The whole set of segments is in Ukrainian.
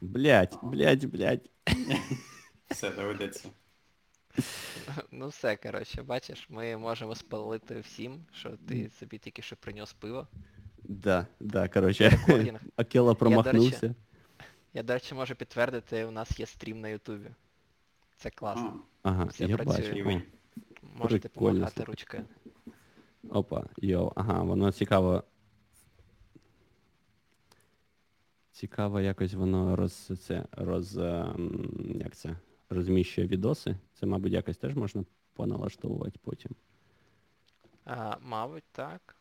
Блять, блять, блять. Все, доведеться. Ну все, коротше, бачиш, ми можемо спалити всім, що ти собі тільки що принес пиво. Да, да, короче. Recording. Акела промахнувся. Я, до речі, можу підтвердити, у нас є стрім на Ютубі. Це класно. Ага, Все я працює. бачу. Можете прикольно, помахати ручкою. Опа, йоу, ага, воно цікаво. Цікаво, якось воно роз, це, роз, ем, як це, розміщує відоси. Це, мабуть, якось теж можна поналаштовувати потім. А, мабуть, так.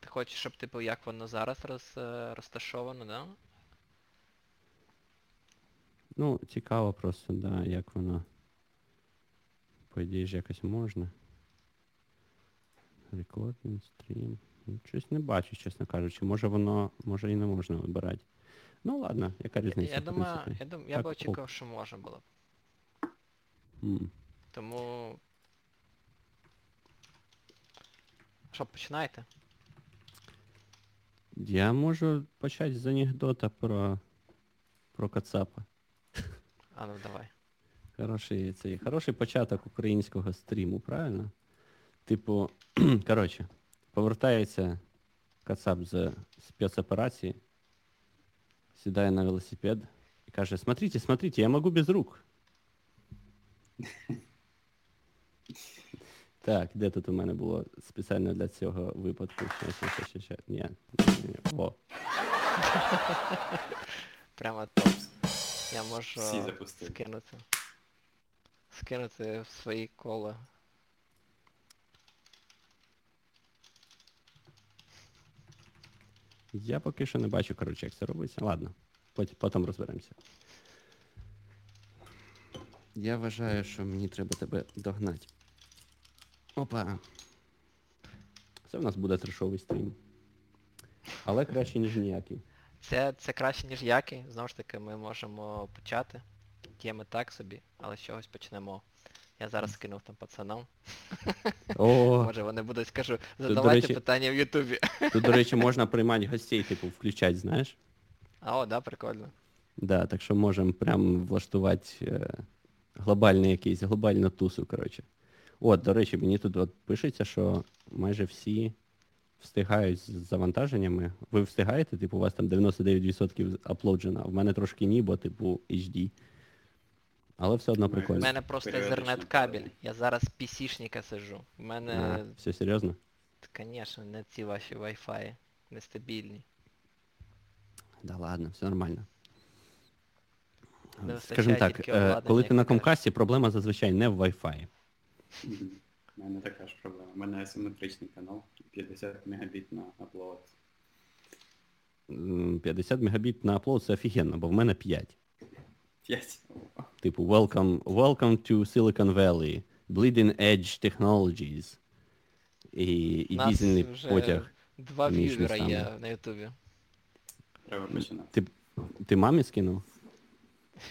Ти хочеш, щоб типу як воно зараз роз, е, розташовано, да? Ну, цікаво просто, да, як воно. По ідеї ж якось можна. Рекординг, стрім. Ну, Щось не бачу, чесно кажучи. Може воно, може і не можна вибирати. Ну ладно, яка різниця. я думаю, я, дум, я Так, би очікував, що можна було б. М. Тому. Що, починайте? Я можу почати з анекдота про, про Кацапа. А ну давай. Хороший, цей, хороший початок українського стріму, правильно? Типу, коротше, повертається Кацап з спецоперації, сідає на велосипед і каже, смотрите, смотрите, я можу без рук. Так, де тут у мене було спеціально для цього випадку? Ні. О, Прямо топ. Я можу скинути. Скинути в свої кола. Я поки що не бачу, коротше, як це робиться. Ладно, потім, потім розберемося. Я вважаю, що мені треба тебе догнати. Опа. Це в нас буде трешовий стрім. Але краще, ніж ніякий. Це, це краще, ніж який. Знову ж таки, ми можемо почати. Теми так собі, але з чогось почнемо. Я зараз скинув там пацанам. О, Може вони будуть, скажу, до задавайте речі- питання в Ютубі. тут, до речі, можна приймати гостей, типу, включати, знаєш? А о, да, прикольно. Да, так що можемо прям влаштувати е, глобальний якийсь, глобальну тусу, коротше. От, до речі, мені тут от пишеться, що майже всі встигають з завантаженнями. Ви встигаєте, типу, у вас там 99% аплоджено, а в мене трошки ні, бо типу HD. Але все одно Ми- У прикольно. мене просто Періодично Ethernet кабель. Я зараз PC-шника сижу. У мене, А, все серйозно? звісно, не ці ваші Wi-Fi нестабільні. Да ладно, все нормально. Не Скажімо так, тільки е, обладнання, коли як ти на. Комкасті, проблема зазвичай не в Wi-Fi. У мене така ж проблема. У мене асиметричний канал, 50 мегабіт на аплод. М, 50 мегабіт на аплод це офігенно, бо в мене 5. 5. Типу, welcome, welcome to Silicon Valley, Bleeding Edge Technologies. І, і нас дізельний вже потяг. Два між в'ювера є на Ютубі. Треба починати. Ти, ти мамі скинув?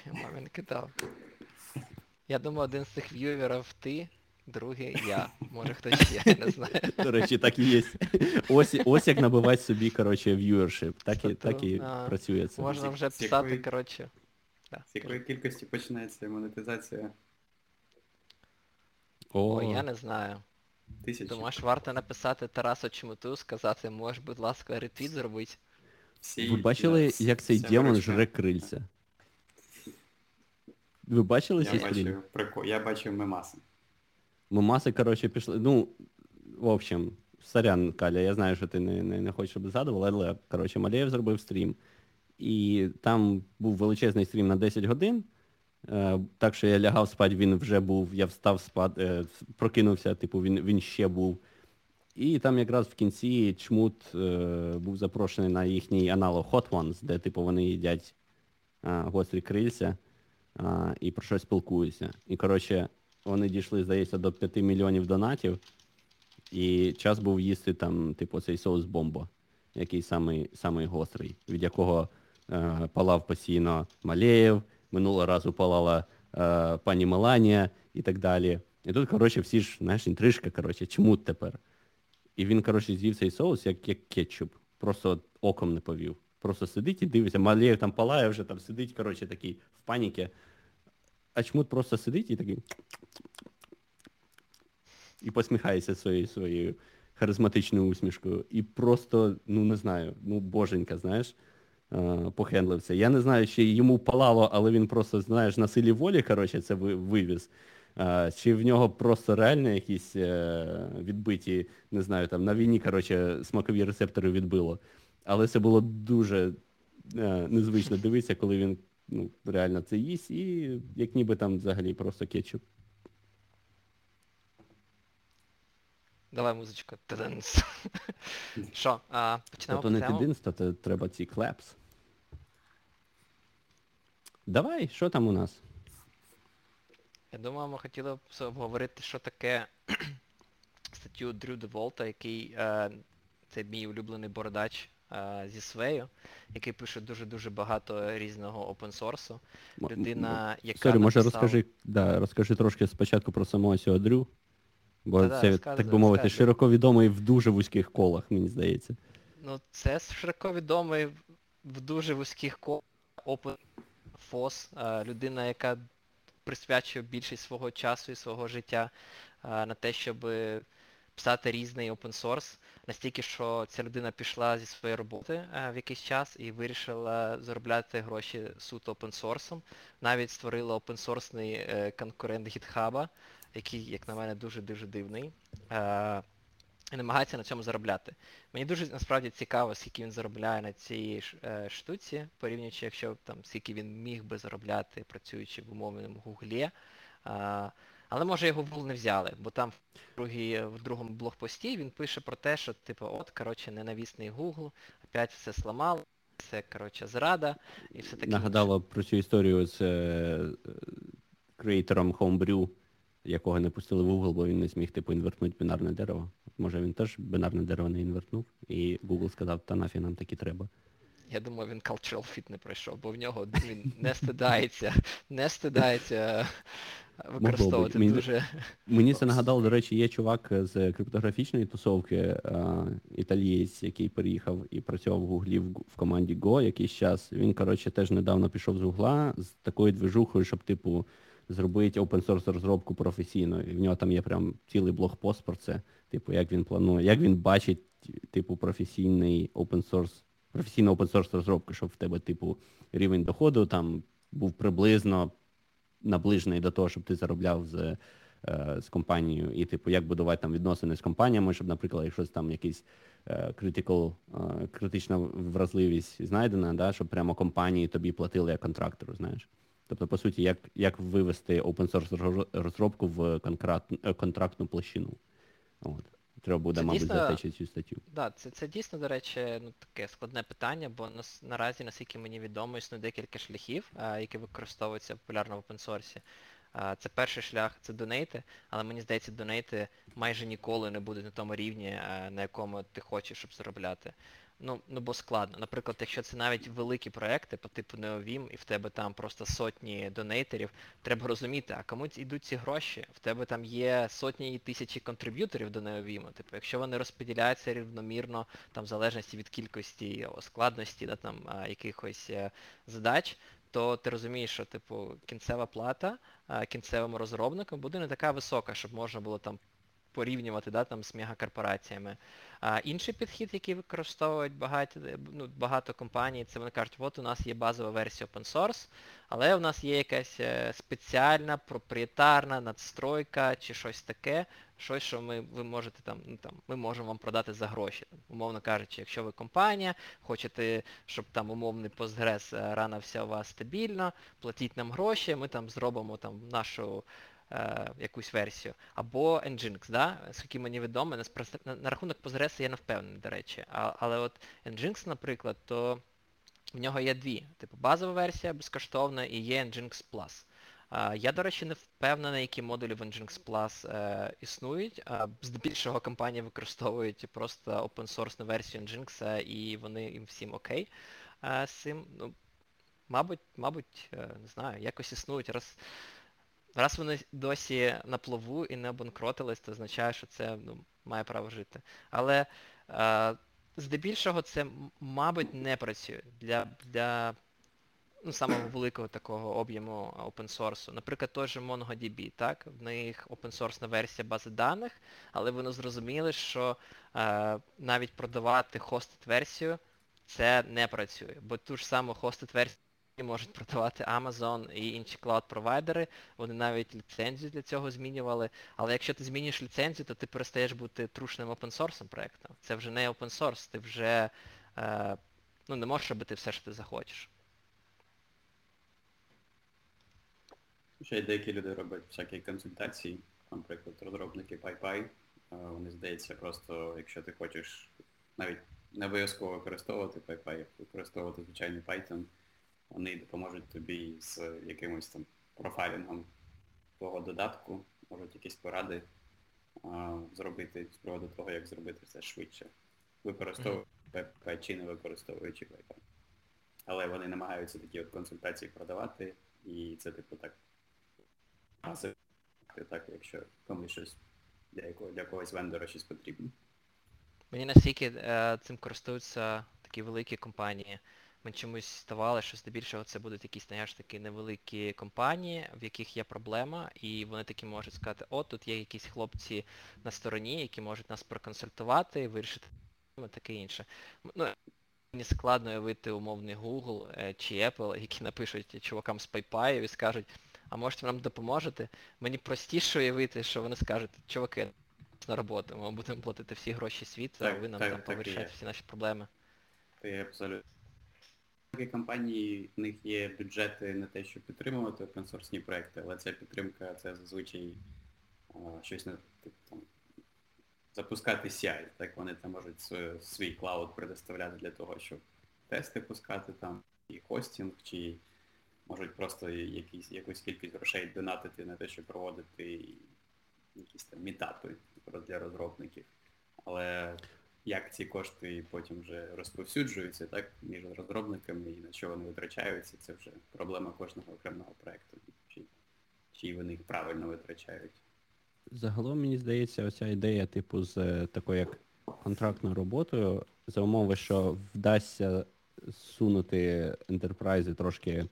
Мамі не кидав. Я думаю, один з цих в'юверів ти, другий я. Може хтось ще, я не знаю. До речі, так і є. Ось, ось як набивати собі, коротше, viewership. Так і, так і А, працює це. Можна вже писати, коротше. Да. З якої кількості починається монетизація? О, Ой, я не знаю. Тисячі. Думаєш, варто написати Тарасу Чмуту, сказати, можеш, будь ласка, ретвіт зробити. Всі, ви бачили, да, як цей демон виручка. жре крильця? Ви бачили Я цей стрім? бачив, прико... я бачив мемаси. Мемаси, коротше, пішли. Ну, в общем, сорян, Каля, я знаю, що ти не, не, не хочеш, щоб згадував, але, коротше, Малеєв зробив стрім. І там був величезний стрім на 10 годин. Е, так що я лягав спати, він вже був, я встав спати, е, прокинувся, типу, він, він ще був. І там якраз в кінці чмут е, був запрошений на їхній аналог Hot Ones, де типу вони їдять гострі крильця і про щось спілкуються. І коротше, вони дійшли, здається, до 5 мільйонів донатів, і час був їсти там, типу, цей соус бомбо, який самий, самий гострий, від якого палав постійно Малеєв, минулого разу палала е, пані Меланія і так далі. І тут, коротше, всі ж, знаєш, інтрижка, коротше, чмут тепер. І він, коротше, з'їв цей соус як, як кетчуп. Просто оком не повів. Просто сидить і дивиться, Малеєв там палає вже, там сидить, коротше, такий в паніки. А чмут просто сидить і такий. І посміхається своєю своєю харизматичною усмішкою. І просто, ну не знаю, ну боженька, знаєш, похендлив це. Я не знаю, чи йому палало, але він просто, знаєш, на силі волі, коротше, це вивіз. Чи в нього просто реально якісь е, відбиті, не знаю, там на війні, коротше, смакові рецептори відбило. Але це було дуже е, незвично дивитися, коли він ну, реально це їсть, і як ніби там взагалі просто кетчуп. Давай музичку. Тиденс. Що, почнемо То не тидинс, то треба ці клепс. Давай, що там у нас? Я думаю, ми хотіли б обговорити, що таке статтю Дрю Деволта, який е, це мій улюблений бородач е, зі Свею, який пише дуже-дуже багато різного опенсорсу. Людина, яка Сорі, може написала... розкажи, да, розкажи трошки спочатку про самого цього Дрю. Бо Та-да, це, так би мовити, розказуй. широко відомий в дуже вузьких колах, мені здається. Ну, це широко відомий в дуже вузьких колах Open FOS, е, людина, яка присвячує більшість свого часу і свого життя е, на те, щоб писати різний open source. Настільки, що ця людина пішла зі своєї роботи е, в якийсь час і вирішила заробляти гроші суто open source. Навіть створила опенсорсний е, конкурент GitHub, який, як на мене, дуже-дуже дивний. Е, і намагається на цьому заробляти. Мені дуже насправді цікаво, скільки він заробляє на цій е, штуці, порівнюючи, якщо там скільки він міг би заробляти, працюючи в умовному гуглі. Але може його в Google не взяли, бо там в, другій, в другому блогпості він пише про те, що типу, от, коротше, ненавісний Google, опять все сламало, це, коротше, зрада і все таке. Нагадало про цю історію з е, креатором Homebrew, якого не пустили в Google, бо він не зміг типу інвертнути бінарне дерево. Може він теж бінарне дерево не інвертнув, і Google сказав, та нафіг нам такі треба. Я думаю, він cultural fit не пройшов, бо в нього він не стидається, не стидається використовувати Мені, дуже. Мені це нагадало, до речі, є чувак з криптографічної тусовки, а, італієць, який переїхав і працював в Гуглі в, в команді Go якийсь час. Він, коротше, теж недавно пішов з Гугла з такою движухою, щоб, типу, зробити open source розробку професійно. І в нього там є прям цілий блогпост про це. Типу, як він планує, як він бачить, типу, професійний open source, професійну open source розробку, щоб в тебе, типу, рівень доходу там був приблизно наближений до того, щоб ти заробляв з е, з компанією, і типу, як будувати там відносини з компаніями, щоб, наприклад, якщо там якийсь е, critical, е, критична вразливість знайдена, да, щоб прямо компанії тобі платили як контрактору, знаєш. Тобто, по суті, як як вивести open source розробку в контрактну площину. От. Треба буде, це мабуть, затечити цю статтю. Да, це це дійсно, до речі, ну таке складне питання, бо нас, наразі, наскільки мені відомо, існує декілька шляхів, а, які використовуються популярно в опенсорсі. Це перший шлях це донейти, але мені здається, донейти майже ніколи не будуть на тому рівні, на якому ти хочеш, щоб заробляти. Ну, ну бо складно. Наприклад, якщо це навіть великі проекти по типу NeoVim, і в тебе там просто сотні донейтерів, треба розуміти, а кому йдуть ці гроші? В тебе там є сотні і тисячі контриб'юторів до NeoVim. Типу, якщо вони розподіляються рівномірно, там в залежності від кількості складності, да, там якихось е, задач, то ти розумієш, що типу кінцева плата кінцевим розробникам буде не така висока, щоб можна було там порівнювати да, там, з мегакорпораціями. А інший підхід, який використовують багато ну, багато компаній, це вони кажуть, от у нас є базова версія open source, але у нас є якась е, спеціальна, проприєтарна надстройка чи щось таке, щось, що ми ви можете там, ну там, ми можемо вам продати за гроші. Умовно кажучи, якщо ви компанія, хочете, щоб там умовний Postgres е, ранався у вас стабільно, платіть нам гроші, ми там зробимо там нашу е, якусь версію. Або Nginx, да? скільки мені відомо, на, на, рахунок Postgres я не впевнений, до речі. А, але от Nginx, наприклад, то в нього є дві. Типу базова версія безкоштовна і є Nginx Plus. Я, до речі, не впевнений, які модулі в Nginx Plus uh, існують. Здебільшого компанії використовують просто open-source версію Nginx, і вони їм всім окей з цим. Ну, Мабуть, мабуть, не знаю, якось існують. Раз Раз вони досі на плаву і не обанкротились, це означає, що це ну, має право жити. Але е, здебільшого це, мабуть, не працює для, для ну, самого великого такого об'єму опенсорсу. Наприклад, той же MongoDB, так? В них опенсорсна версія бази даних, але вони зрозуміли, що е, навіть продавати хостед версію це не працює. Бо ту ж саму хостед версію можуть продавати Amazon і інші клауд-провайдери, вони навіть ліцензію для цього змінювали. Але якщо ти змінюєш ліцензію, то ти перестаєш бути трушним опенсорсом проєктом. Це вже не open-source, ти вже е, ну, не можеш робити все, що ти захочеш. Ще й деякі люди роблять всякі консультації, наприклад, розробники PyPy. Е, Вони здається, просто якщо ти хочеш навіть не обов'язково використовувати PyPy, використовувати звичайний Python, вони допоможуть тобі з якимось там профайлінгом твого додатку, можуть якісь поради а, зробити з приводу того, як зробити це швидше. Використовуючи PyPy чи не використовуючи PyPy. Але вони намагаються такі от консультації продавати, і це типу так так, якщо комусь щось для якого для когось вендора щось потрібно. Мені настільки е, цим користуються такі великі компанії. Мені чомусь здавалося, що здебільшого це будуть якісь знаєш, такі невеликі компанії, в яких є проблема, і вони такі можуть сказати, о, тут є якісь хлопці на стороні, які можуть нас проконсультувати, вирішити проблеми, таке інше. Ну, мені складно уявити умовний Google е, чи Apple, які напишуть чувакам з PayPal і скажуть, а можете нам допоможете? Мені простіше уявити, що вони скажуть, чуваки, на роботу, ми будемо платити всі гроші світу, а ви нам так, там так повирішаєте всі наші проблеми. Ти абсолютно. Компанії, в них є бюджети на те, щоб підтримувати опенсорсні проекти, але ця підтримка це зазвичай щось на типу, там, запускати CI. Так вони там можуть свій, свій клауд предоставляти для того, щоб тести пускати там, і хостинг, чи можуть просто якісь, якусь кількість грошей донатити на те, щоб проводити якісь там мітапи для розробників. Але як ці кошти потім вже розповсюджуються так, між розробниками і на що вони витрачаються, це вже проблема кожного окремого проєкту. Чи, чи вони їх правильно витрачають. Загалом, мені здається, оця ідея, типу, з е, такою як контрактною роботою, за умови, що вдасться сунути ентерпрайзи трошки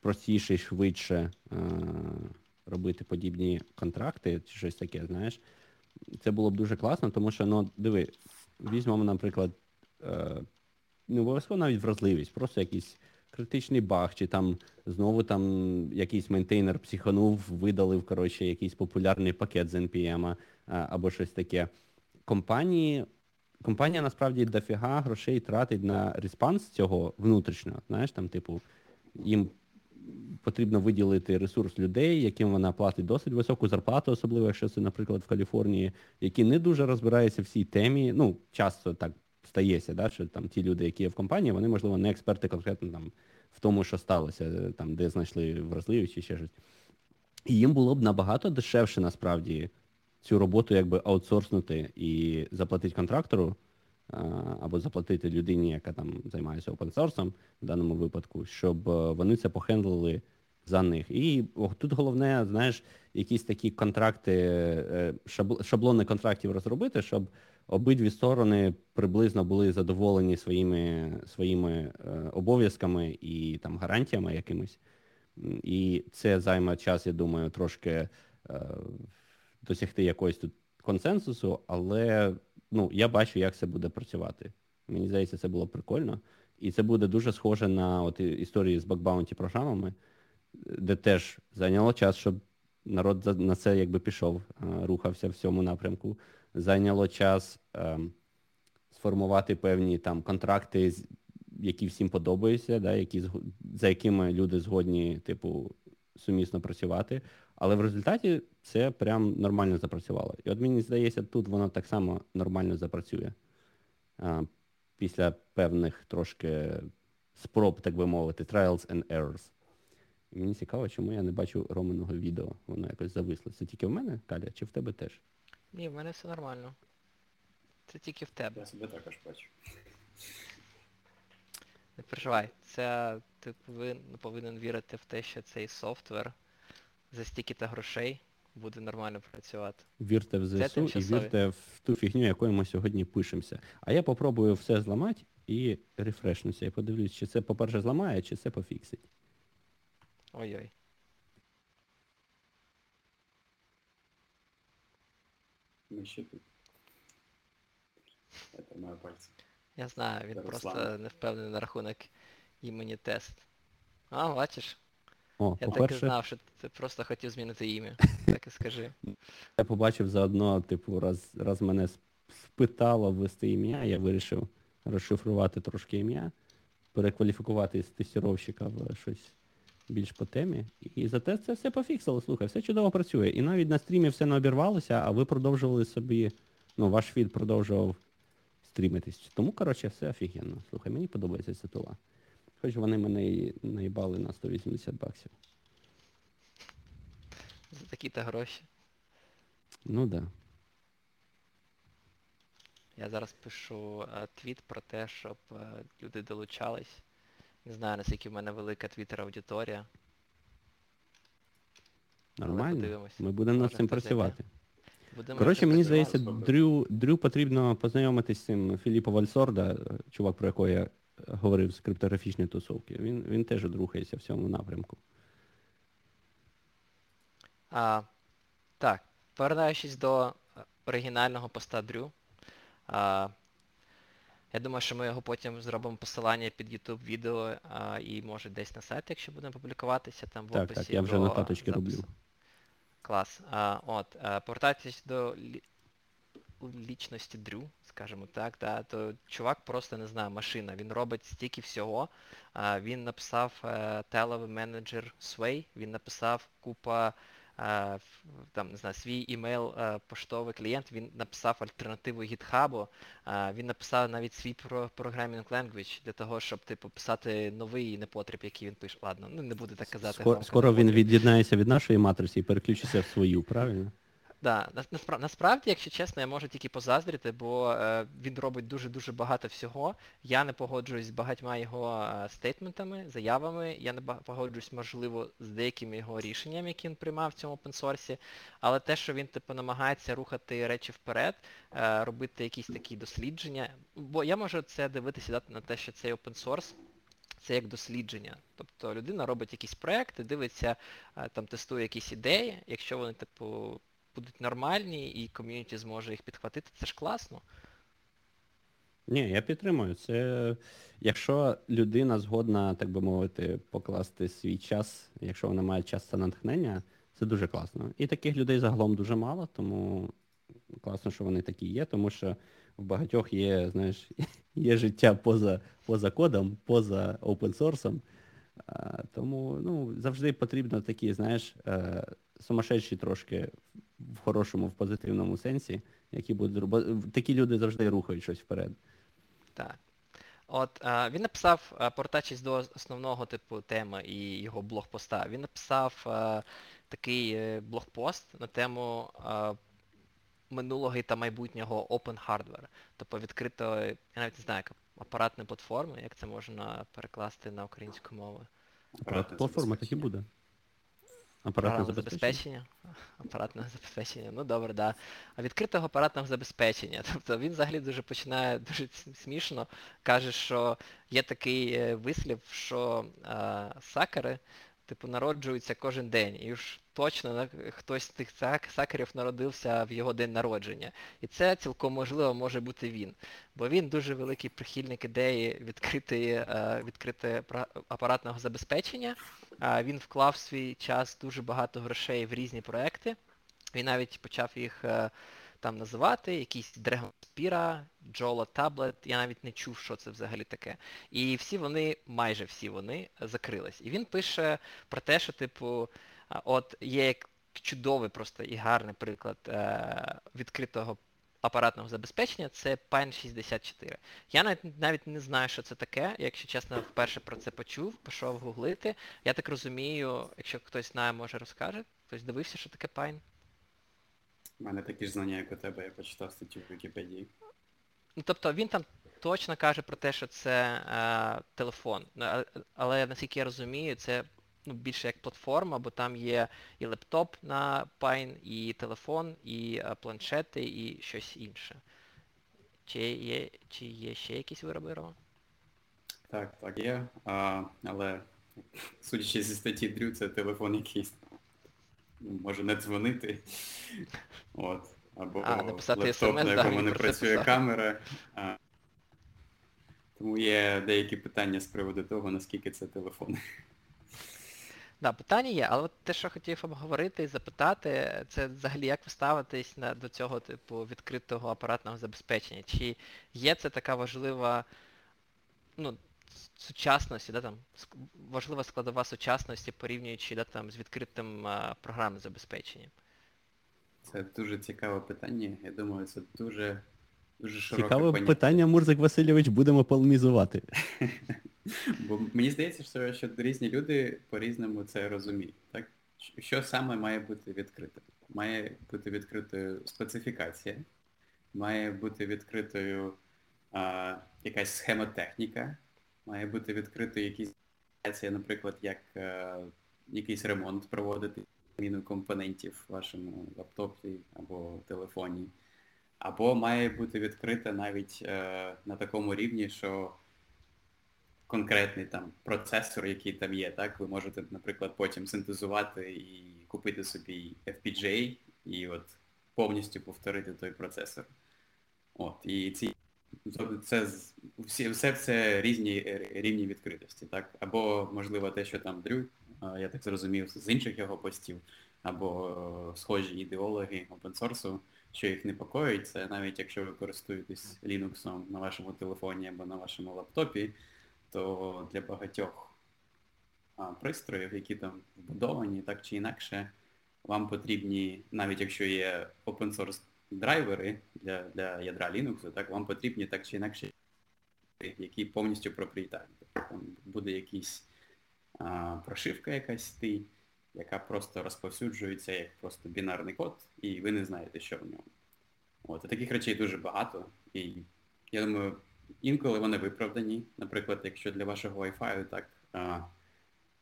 простіше і швидше е- робити подібні контракти чи щось таке, знаєш, це було б дуже класно, тому що, ну, диви, візьмемо, наприклад, е- не обов'язково навіть вразливість, просто якийсь критичний баг, чи там знову там якийсь мейнтейнер психанув, видалив, коротше, якийсь популярний пакет з NPM а, або щось таке. Компанії, компанія насправді дофіга грошей тратить на респанс цього внутрішнього. Знаєш, там, типу, їм потрібно виділити ресурс людей, яким вона платить досить високу зарплату, особливо якщо це, наприклад, в Каліфорнії, які не дуже розбираються в цій темі. Ну, часто так стається, да, що там ті люди, які є в компанії, вони, можливо, не експерти конкретно там в тому, що сталося, там, де знайшли вразливість чи ще щось. І їм було б набагато дешевше, насправді, цю роботу якби аутсорснути і заплатити контрактору, або заплатити людині, яка там займається опенсорсом в даному випадку, щоб е, вони це похендлили за них. І тут головне, знаєш, якісь такі контракти, е, шаблони контрактів розробити, щоб обидві сторони приблизно були задоволені своїми, своїми е, обов'язками і там гарантіями якимись. І це займе час, я думаю, трошки е, досягти якогось тут консенсусу, але ну, я бачу, як це буде працювати. Мені здається, це було прикольно. І це буде дуже схоже на от історії з бакбаунті програмами, де теж зайняло час, щоб народ на це якби пішов, е, рухався в цьому напрямку. Зайняло час ем, сформувати певні там контракти, які всім подобаються, да, які, за якими люди згодні, типу, сумісно працювати. Але в результаті це прям нормально запрацювало. І от мені здається, тут воно так само нормально запрацює. А, після певних трошки спроб, так би мовити, trials and errors. І мені цікаво, чому я не бачу Романого відео. Воно якось зависло. Це тільки в мене, Каля, чи в тебе теж? Ні, в мене все нормально. Це тільки в тебе. Я себе також бачу. Не переживай. Це ти повин, повинен вірити в те, що цей софтвер за стільки-то грошей буде нормально працювати. Вірте в ЗСУ і вірте в ту фігню, якою ми сьогодні пишемося. А я попробую все зламати і рефрешнуся. І подивлюсь, чи це, по-перше, зламає, чи це пофіксить. Ой-ой. Ми ще тут. Я тримаю пальці. Я знаю, він Та просто не впевнений на рахунок імені тест. А, бачиш, О, я так і по-перше, знав, що ти просто хотів змінити ім'я. Так і скажи. я побачив заодно, типу, раз, раз мене сп- спитало ввести ім'я, я вирішив розшифрувати трошки ім'я, перекваліфікувати з тестіровщика в щось більш по темі. І зате це все пофіксило, слухай, все чудово працює. І навіть на стрімі все не обірвалося, а ви продовжували собі, ну, ваш фід продовжував стрімитись. Тому, коротше, все офігенно. Слухай, мені подобається ця тула. Хоч вони мене і наїбали на 180 баксів. За такі-то гроші. Ну да. Я зараз пишу е, твіт про те, щоб е, люди долучались. Не знаю, наскільки в мене велика твіттер аудиторія. Нормально. подивимось. Ми будемо над Може, цим хтось зайде. працювати. Будемо Коротше, мені здається. Дрю, Дрю потрібно познайомитись з цим Філіппо Вальсорда, е, чувак, про якого я говорив з криптографічної тусовки. Він, він теж рухається в цьому напрямку. А, так, повертаючись до е, оригінального поста Дрю. А, я думаю, що ми його потім зробимо посилання під YouTube відео а, і може десь на сайті, якщо будемо публікуватися там в Так, описі. так, я вже нотаточки роблю. Клас. А, от, а, повертаючись до лі... лічності Дрю, скажімо так, да, то чувак просто не знаю, машина. Він робить стільки всього. А, він написав е, телевий менеджер Sway, він написав купа е, там, не знаю, свій імейл е, поштовий клієнт, він написав альтернативу е, він написав навіть свій programming language для того, щоб типу писати новий непотріб, який він пише. Ладно, ну не буду так казати. Скоро, скоро він від'єднається від нашої матриці і переключиться в свою, правильно? Да, нас- насправді, якщо чесно, я можу тільки позаздрити, бо е, він робить дуже-дуже багато всього. Я не погоджуюсь з багатьма його е, стейтментами, заявами, я не погоджуюсь, можливо, з деякими його рішеннями, які він приймав в цьому опенсорсі, але те, що він типу намагається рухати речі вперед, е, робити якісь такі дослідження, бо я можу це дивитися на те, що цей опенсорс це як дослідження. Тобто людина робить якісь проекти, дивиться, е, там тестує якісь ідеї, якщо вони, типу, будуть нормальні і ком'юніті зможе їх підхватити, це ж класно. Ні, я підтримую. Це якщо людина згодна, так би мовити, покласти свій час, якщо вона має час та натхнення, це дуже класно. І таких людей загалом дуже мало, тому класно, що вони такі є, тому що в багатьох є, знаєш, є життя поза, поза кодом, поза опенсорсом. Тому ну, завжди потрібно такі, знаєш, е, сумасшедші трошки в хорошому, в позитивному сенсі, які будуть роб- такі люди завжди рухають щось вперед. Так. От е, він написав, е, повертаючись до основного типу теми і його блогпоста, він написав е, такий блогпост на тему е, минулого та майбутнього Open Hardware. Тобто відкрито, я навіть не знаю, як апаратної платформи, як це можна перекласти на українську мову. Апаратне Платформа так і буде. Апаратне забезпечення. Апаратного забезпечення. Ну добре, да. А відкритого апаратного забезпечення. Тобто він взагалі дуже починає дуже смішно. Каже, що є такий е, вислів, що е, сакери, типу, народжуються кожен день. І ж точно хтось з тих сак- сакерів народився в його день народження. І це цілком можливо може бути він. Бо він дуже великий прихильник ідеї відкритої, е, відкрити апаратного забезпечення. Він вклав в свій час дуже багато грошей в різні проекти. Він навіть почав їх е, там називати, якісь Dragon Spira, Jola Tablet, я навіть не чув, що це взагалі таке. І всі вони, майже всі вони, закрились. І він пише про те, що, типу, от є чудовий просто і гарний приклад е, відкритого апаратного забезпечення, це Pine 64. Я навіть, навіть не знаю, що це таке, якщо чесно, вперше про це почув, пішов гуглити. Я так розумію, якщо хтось знає, може розкаже. Хтось дивився, що таке Pine? У мене такі ж знання, як у тебе, я почитав статтю в Вікіпедії. Ну, тобто він там точно каже про те, що це е, телефон. Ну, Але наскільки я розумію, це ну, більше як платформа, бо там є і лептоп на Pine, і телефон, і а, планшети, і щось інше. Чи є, чи є ще якісь вироби Ро? Так, так, є. А, але судячи зі статті Дрю, це телефон якийсь може не дзвонити. От. Або А, написати лептоп, SMS, на якому він не працює писав. камера. А, тому є деякі питання з приводу того, наскільки це телефон. Да, питання є, але от те, що хотів обговорити і запитати, це взагалі як ви ставитесь на, до цього типу відкритого апаратного забезпечення? Чи є це така важлива ну, сучасності, да, там, важлива складова сучасності, порівнюючи да, там, з відкритим а, програмним забезпеченням? Це дуже цікаве питання. Я думаю, це дуже, дуже широке Цікаве поняття. питання, Мурзик Васильович, будемо полемізувати. Бо мені здається, що, що різні люди по-різному це розуміють. Так? Що саме має бути відкритим? Має бути відкритою специфікація, має бути відкритою а, якась схемотехніка, має бути відкритою якісь наприклад, як а, якийсь ремонт проводити, зміну компонентів в вашому лаптопі або телефоні. Або має бути відкрита навіть е, на такому рівні, що конкретний там процесор, який там є, так, ви можете, наприклад, потім синтезувати і купити собі FPGA і от повністю повторити той процесор. От, і ці це всі, все це різні е, рівні відкритості, так? Або, можливо, те, що там Дрю, я так зрозумів, з інших його постів, або е, схожі ідеологи опенсорсу, що їх непокоїть, це навіть якщо ви користуєтесь Linux на вашому телефоні або на вашому лаптопі, то для багатьох пристроїв, які там вбудовані так чи інакше, вам потрібні, навіть якщо є open source драйвери для, для ядра Linux, так вам потрібні так чи інакше, які повністю проприєтарні. Буде якийсь а, прошивка якась ти, яка просто розповсюджується як просто бінарний код, і ви не знаєте, що в ньому. От, і таких речей дуже багато. І я думаю, інколи вони виправдані. Наприклад, якщо для вашого Wi-Fi так а,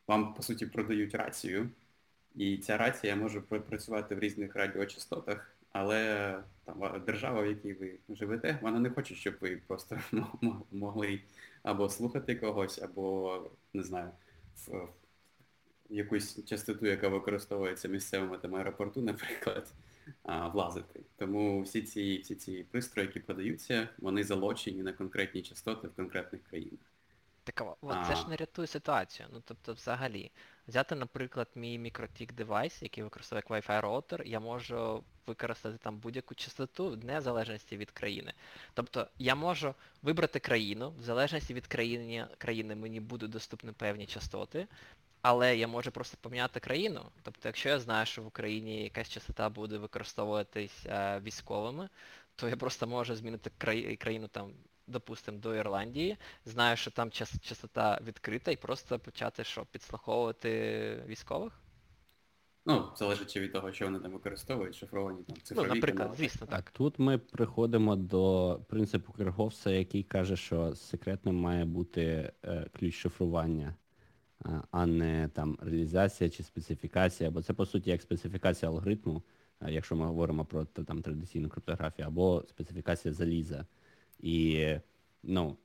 вам по суті продають рацію, і ця рація може пр- працювати в різних радіочастотах, але там держава, в якій ви живете, вона не хоче, щоб ви просто могли або слухати когось, або не знаю, в, в якусь частоту, яка використовується місцевими там аеропорту, наприклад, а, влазити. Тому всі ці, всі ці пристрої, які продаються, вони залочені на конкретні частоти в конкретних країнах. Так, от це ж не рятує ситуацію. Ну тобто взагалі. Взяти, наприклад, мій MikroTik девайс, який використовує як Wi-Fi роутер, я можу використати там будь-яку частоту в незалежності від країни. Тобто я можу вибрати країну, в залежності від країни, країни мені будуть доступні певні частоти, але я можу просто поміняти країну. Тобто, якщо я знаю, що в Україні якась частота буде використовуватись е, військовими, то я просто можу змінити краї- країну там, допустимо, до Ірландії, знаю, що там час- частота відкрита, і просто почати що, підслуховувати військових? Ну, залежить від того, що вони там використовують, шифровані там цифрові ну, наприклад, канали. звісно, так. Тут ми приходимо до принципу Керговса, який каже, що секретним має бути е, ключ шифрування, а- а не там реалізація чи специфікація, бо це по суті як специфікація алгоритму, е, якщо ми говоримо про там традиційну криптографію, або специфікація заліза. І ну,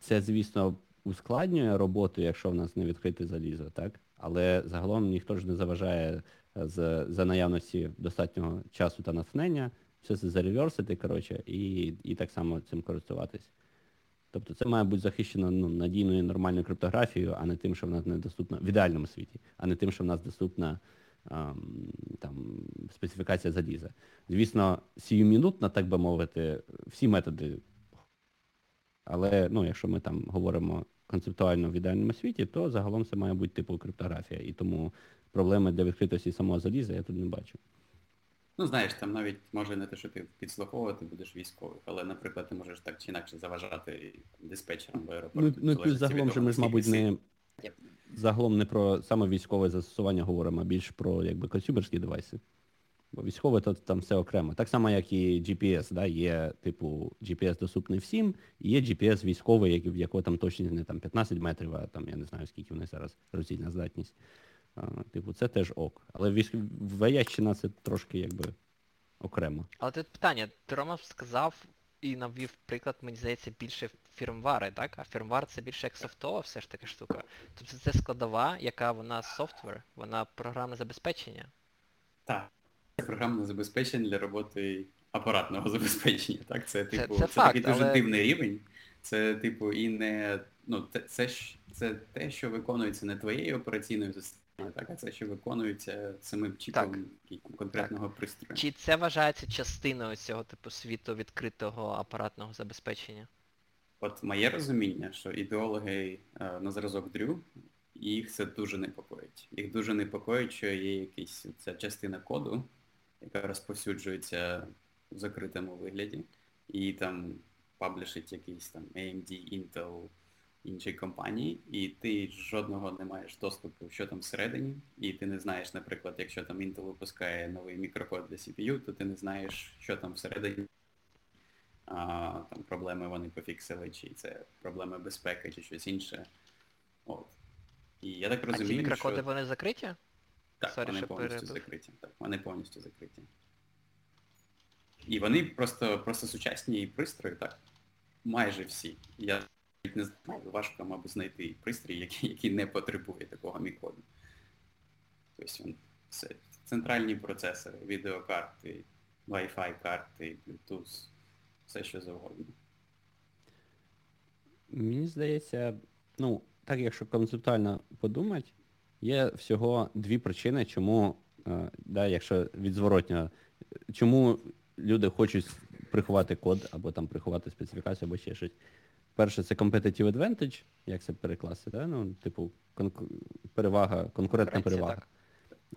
це, звісно, ускладнює роботу, якщо в нас не відкрите залізо, так? Але загалом ніхто ж не заважає е, з, за наявності достатнього часу та натхнення все це зареверсити, коротше, і, і так само цим користуватись. Тобто це має бути захищено ну, надійною нормальною криптографією, а не тим, що в нас недоступна в ідеальному світі, а не тим, що в нас доступна там, специфікація заліза. Звісно, сіюмінутно, так би мовити, всі методи. Але ну, якщо ми там говоримо концептуально в ідеальному світі, то загалом це має бути типу криптографія. І тому проблеми для відкритості самого заліза я тут не бачу. Ну, знаєш, там навіть може не те, що ти підслуховувати будеш військових, але, наприклад, ти можеш так чи інакше заважати диспетчерам в аеропорту. Ну, ну загалом, що ми ж, мабуть, не загалом не про саме військове застосування говоримо, а більш про якби консюмерські девайси. Бо військове то там все окремо. Так само, як і GPS, да, є, типу, GPS доступний всім, і є GPS військовий, в якого там точність не там 15 метрів, а там я не знаю, скільки вони зараз роздільна здатність. А, Типу, це теж ок. Але вояччина це трошки якби окремо. Але тут питання, ти Рома сказав і навів приклад, мені здається, більше фірмвари, так? А фірмвар це більше як софтова все ж таки штука. Тобто це складова, яка вона софтвер, вона програмне забезпечення. Так. Це програмне забезпечення для роботи апаратного забезпечення. Так, Це типу, це, це, це факт, такий дуже але... дивний рівень. Це, типу, і не. Ну, це, це, це те, що виконується не твоєю операційною системою, так, а це, що виконується самим чіпом конкретного так. пристрою. Чи це вважається частиною цього типу світу відкритого апаратного забезпечення? От моє розуміння, що ідеологи е, на зразок Дрю, їх це дуже непокоїть. Їх дуже непокоїть, що є якась ця частина коду, яка розповсюджується в закритому вигляді, і там паблішить якийсь там AMD, Intel, інші компанії, і ти жодного не маєш доступу, що там всередині, і ти не знаєш, наприклад, якщо там Intel випускає новий мікрокод для CPU, то ти не знаєш, що там всередині. А, там Проблеми вони пофіксили, чи це проблеми безпеки, чи щось інше. От. І я так розумію, А ці мікрокоди що... вони закриті? Так, Sorry, вони повністю перебив. закриті. Так, вони повністю закриті. І вони просто просто сучасні пристрої, так. Майже всі. Я не знаю, важко, мабуть, знайти пристрій, який, який не потребує такого мікоду. Тобто він все. Центральні процесори, відеокарти, Wi-Fi карти, Bluetooth, все що завгодно. Мені здається, ну, так якщо концептуально подумати, є всього дві причини, чому, е, да, якщо від зворотнього, чому люди хочуть приховати код або там приховати специфікацію, або ще щось. Перше, це competitive advantage, як це перекласти, да? ну, типу, конку... перевага, конкурентна перевага.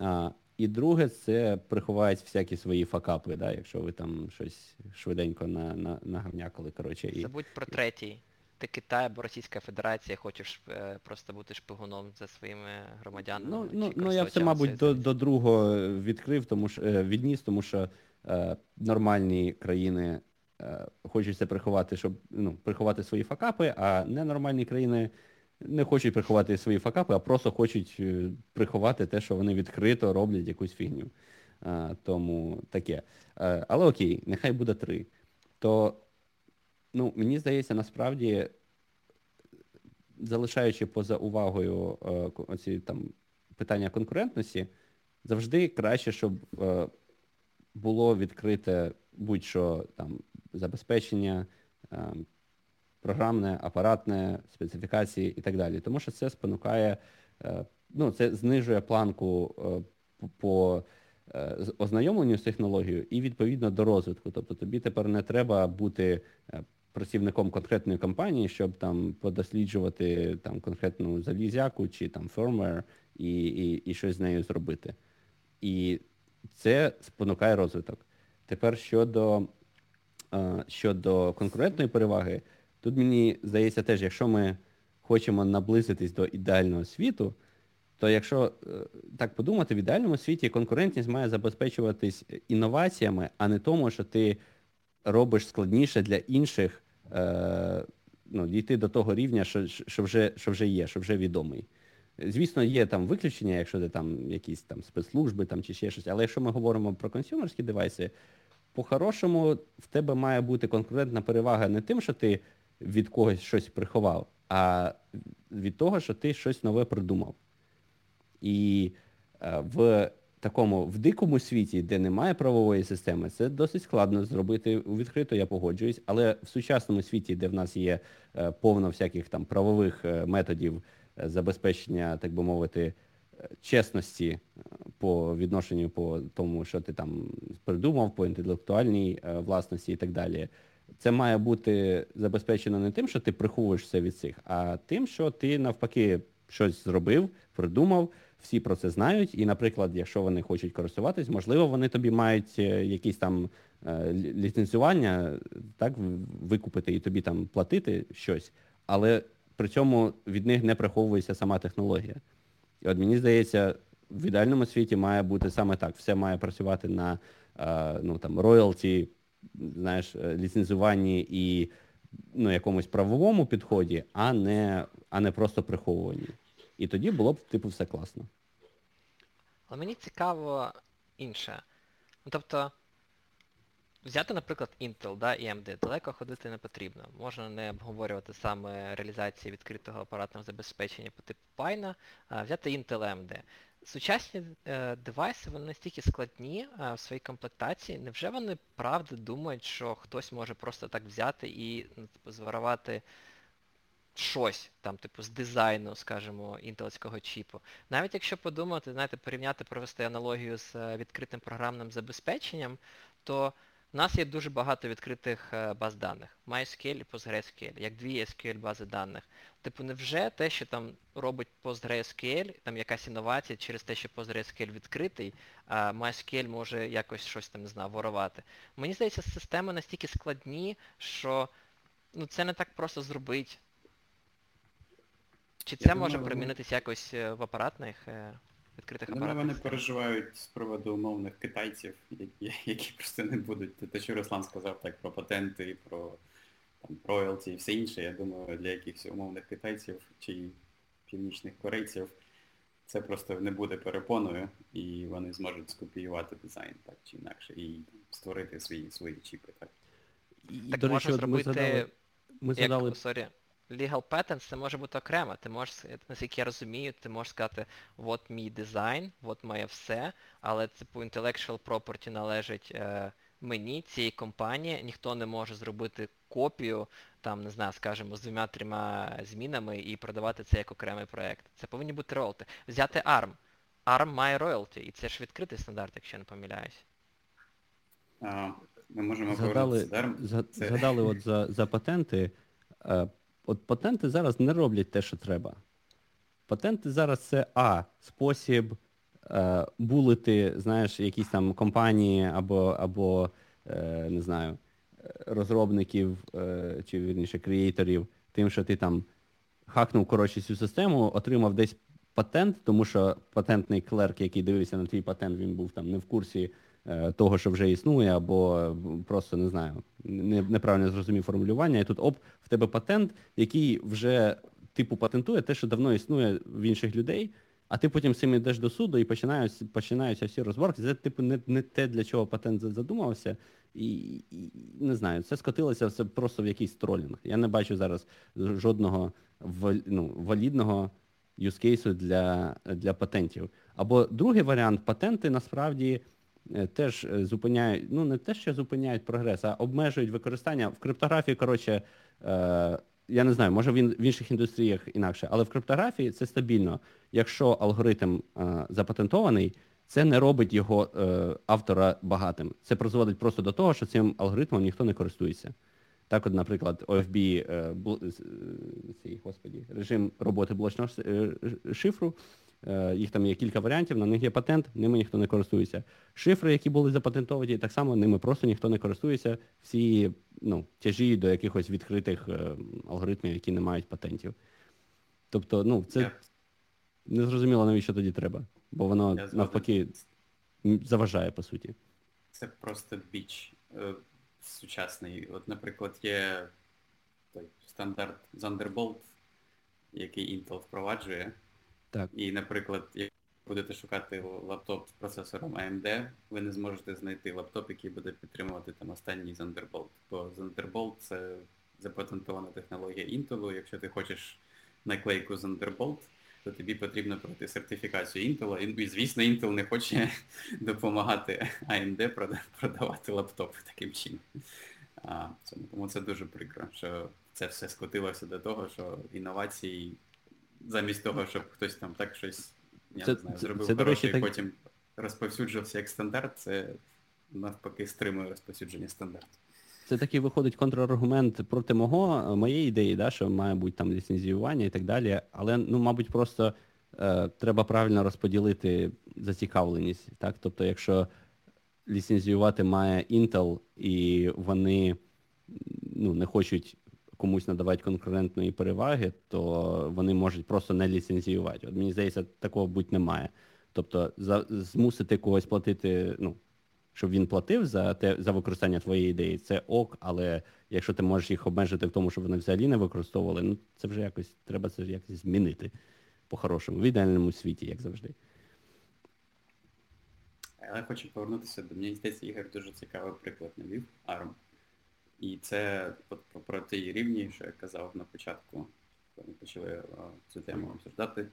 А, І друге, це приховають всякі свої факапи, да? якщо ви там щось швиденько на, на, нагавнякали. коротше. І... Забудь про третій. Ти Китай або Російська Федерація хочеш е, просто бути шпигуном за своїми громадянами. Ну, ну, ну я це, мабуть, до, до другого відкрив, тому що е, відніс, тому що е, нормальні країни е, хочуть це приховати, щоб ну, приховати свої факапи, а ненормальні країни не хочуть приховати свої факапи, а просто хочуть е, приховати те, що вони відкрито роблять якусь фігню. Е, тому таке. Е, але окей, нехай буде три. То ну, мені здається, насправді, залишаючи поза увагою е, оці там питання конкурентності, завжди краще, щоб е, було відкрите будь-що там забезпечення, е, програмне, апаратне, специфікації і так далі. Тому що це спонукає, е, ну, це знижує планку е, по е, ознайомленню з технологією і відповідно до розвитку. Тобто тобі тепер не треба бути працівником конкретної компанії, щоб там подосліджувати там конкретну залізяку чи там firmware і, і, і щось з нею зробити. І це спонукає розвиток. Тепер щодо щодо конкурентної переваги, тут мені здається теж, якщо ми хочемо наблизитись до ідеального світу, то якщо так подумати, в ідеальному світі конкурентність має забезпечуватись інноваціями, а не тому, що ти робиш складніше для інших е, ну, дійти до того рівня, що що, вже що вже є, що вже відомий. Звісно, є там виключення, якщо це там якісь там спецслужби там, чи ще щось, але якщо ми говоримо про консюмерські девайси, по-хорошому в тебе має бути конкурентна перевага не тим, що ти від когось щось приховав, а від того, що ти щось нове придумав. І е, в такому в дикому світі, де немає правової системи, це досить складно зробити відкрито, я погоджуюсь. Але в сучасному світі, де в нас є е, повно всяких там правових е, методів забезпечення, так би мовити, чесності по відношенню по тому, що ти там придумав, по інтелектуальній власності і так далі. Це має бути забезпечено не тим, що ти приховуєш все від цих, а тим, що ти навпаки щось зробив, придумав всі про це знають, і, наприклад, якщо вони хочуть користуватись, можливо, вони тобі мають е, якісь там е, ліцензування, так, викупити і тобі там платити щось, але при цьому від них не приховується сама технологія. І от мені здається, в ідеальному світі має бути саме так. Все має працювати на ну, там, роялті, знаєш, ліцензуванні і ну, якомусь правовому підході, а не а не просто приховуванні. І тоді було б, типу, все класно. Але мені цікаво інше. Ну, Тобто, взяти, наприклад, Intel да, і AMD, далеко ходити не потрібно. Можна не обговорювати саме реалізації відкритого апаратного забезпечення по типу Pine, а взяти Intel AMD. Сучасні е, девайси, вони настільки складні е, в своїй комплектації. Невже вони правда думають, що хтось може просто так взяти і ну, типу, зварувати щось там, типу, з дизайну, скажімо, інтелецького чіпу. Навіть якщо подумати, знаєте, порівняти, провести аналогію з е, відкритим програмним забезпеченням, то у нас є дуже багато відкритих е, баз даних. MySQL і PostgreSQL, як дві SQL бази даних. Типу, невже те, що там робить PostgreSQL, там якась інновація через те, що PostgreSQL відкритий, а MySQL може якось щось там, не знаю, ворувати. Мені здається, системи настільки складні, що ну, це не так просто зробити. Чи це може думаю, примінитися якось е, в апаратних е, відкритих апаратах? Вони переживають з приводу умовних китайців, які які просто не будуть. Те, що Руслан сказав так про патенти, про там, роялті і все інше, я думаю, для якихось умовних китайців чи північних корейців це просто не буде перепоною, і вони зможуть скопіювати дизайн так чи інакше, і створити свої свої чіпи. Так, так До речі, можна зробити... Ми задали... Ми задали... Як, sorry, legal patents це може бути окремо. Ти можеш, наскільки я розумію, ти можеш сказати, от мій дизайн, от моє все, але типу intellectual property належить е, мені, цієї компанії, ніхто не може зробити копію, там, не знаю, скажімо, з двома-трьома змінами і продавати це як окремий проєкт. Це повинні бути роялти. Взяти ARM. ARM має роялті, і це ж відкритий стандарт, якщо я не помиляюсь. А, Ми можемо Згадали, за, це... згадали от за, за патенти. От патенти зараз не роблять те, що треба. Патенти зараз це А, спосіб е, булити, знаєш, якісь там компанії або, або е, не знаю, розробників е, чи вірніше креаторів, тим, що ти там хакнув коротше цю систему, отримав десь патент, тому що патентний клерк, який дивився на твій патент, він був там не в курсі того, що вже існує, або просто не знаю, неправильно зрозумів формулювання, і тут оп, в тебе патент, який вже типу патентує те, що давно існує в інших людей, а ти потім з цим йдеш до суду і починаються, починаються всі розборки. Це типу не не те, для чого патент задумався. І, і не знаю, це скотилося все просто в якийсь тролінг. Я не бачу зараз жодного ну, валідного юзкейсу для, для патентів. Або другий варіант, патенти насправді. Е, теж е, зупиняють, ну не те, що зупиняють прогрес, а обмежують використання. В криптографії, коротше, е, я не знаю, може він в інших індустріях інакше, але в криптографії це стабільно. Якщо алгоритм запатентований, це не робить його автора багатим. Це призводить просто до того, що цим алгоритмом ніхто не користується. Так от, наприклад, OFB, господі, режим роботи блочного шифру, їх там є кілька варіантів, на них є патент, ними ніхто не користується. Шифри, які були запатентовані, так само ними просто ніхто не користується. Всі ну, тяжі до якихось відкритих е, алгоритмів, які не мають патентів. Тобто, ну, це yeah. не навіщо тоді треба, бо воно навпаки заважає, по суті. Це просто біч е, сучасний. От, наприклад, є той стандарт Thunderbolt, який Intel впроваджує. Так. І, наприклад, як будете шукати лаптоп з процесором AMD, ви не зможете знайти лаптоп, який буде підтримувати там останній Thunderbolt. Бо Thunderbolt це запатентована технологія Intel. Якщо ти хочеш наклейку Thunderbolt, то тобі потрібно пройти сертифікацію Intel. І, звісно, Intel не хоче допомагати AMD продавати лаптопи таким чином. А, Тому це дуже прикро, що це все скотилося до того, що інновації замість того, щоб хтось там так щось я це, не знаю, зробив це, хороше і так... потім розповсюджувався як стандарт, це навпаки стримує розповсюдження стандарту. Це такий виходить контраргумент проти мого, моєї ідеї, да, що має бути там ліцензіювання і так далі. Але, ну, мабуть, просто е, треба правильно розподілити зацікавленість. Так? Тобто, якщо ліцензіювати має Intel і вони ну, не хочуть комусь надавати конкурентної переваги, то вони можуть просто не ліцензіювати. От Мені здається, такого будь немає. Тобто за, змусити когось платити, ну, щоб він платив за те, за використання твоєї ідеї, це ок, але якщо ти можеш їх обмежити в тому, щоб вони взагалі не використовували, ну це вже якось, треба це якось змінити по-хорошому, в ідеальному світі, як завжди. Я хочу повернутися до мені здається, Ігор дуже цікавий приклад навів ARM. І це про, ті рівні, що я казав на початку, коли ми почали цю тему обсуждати.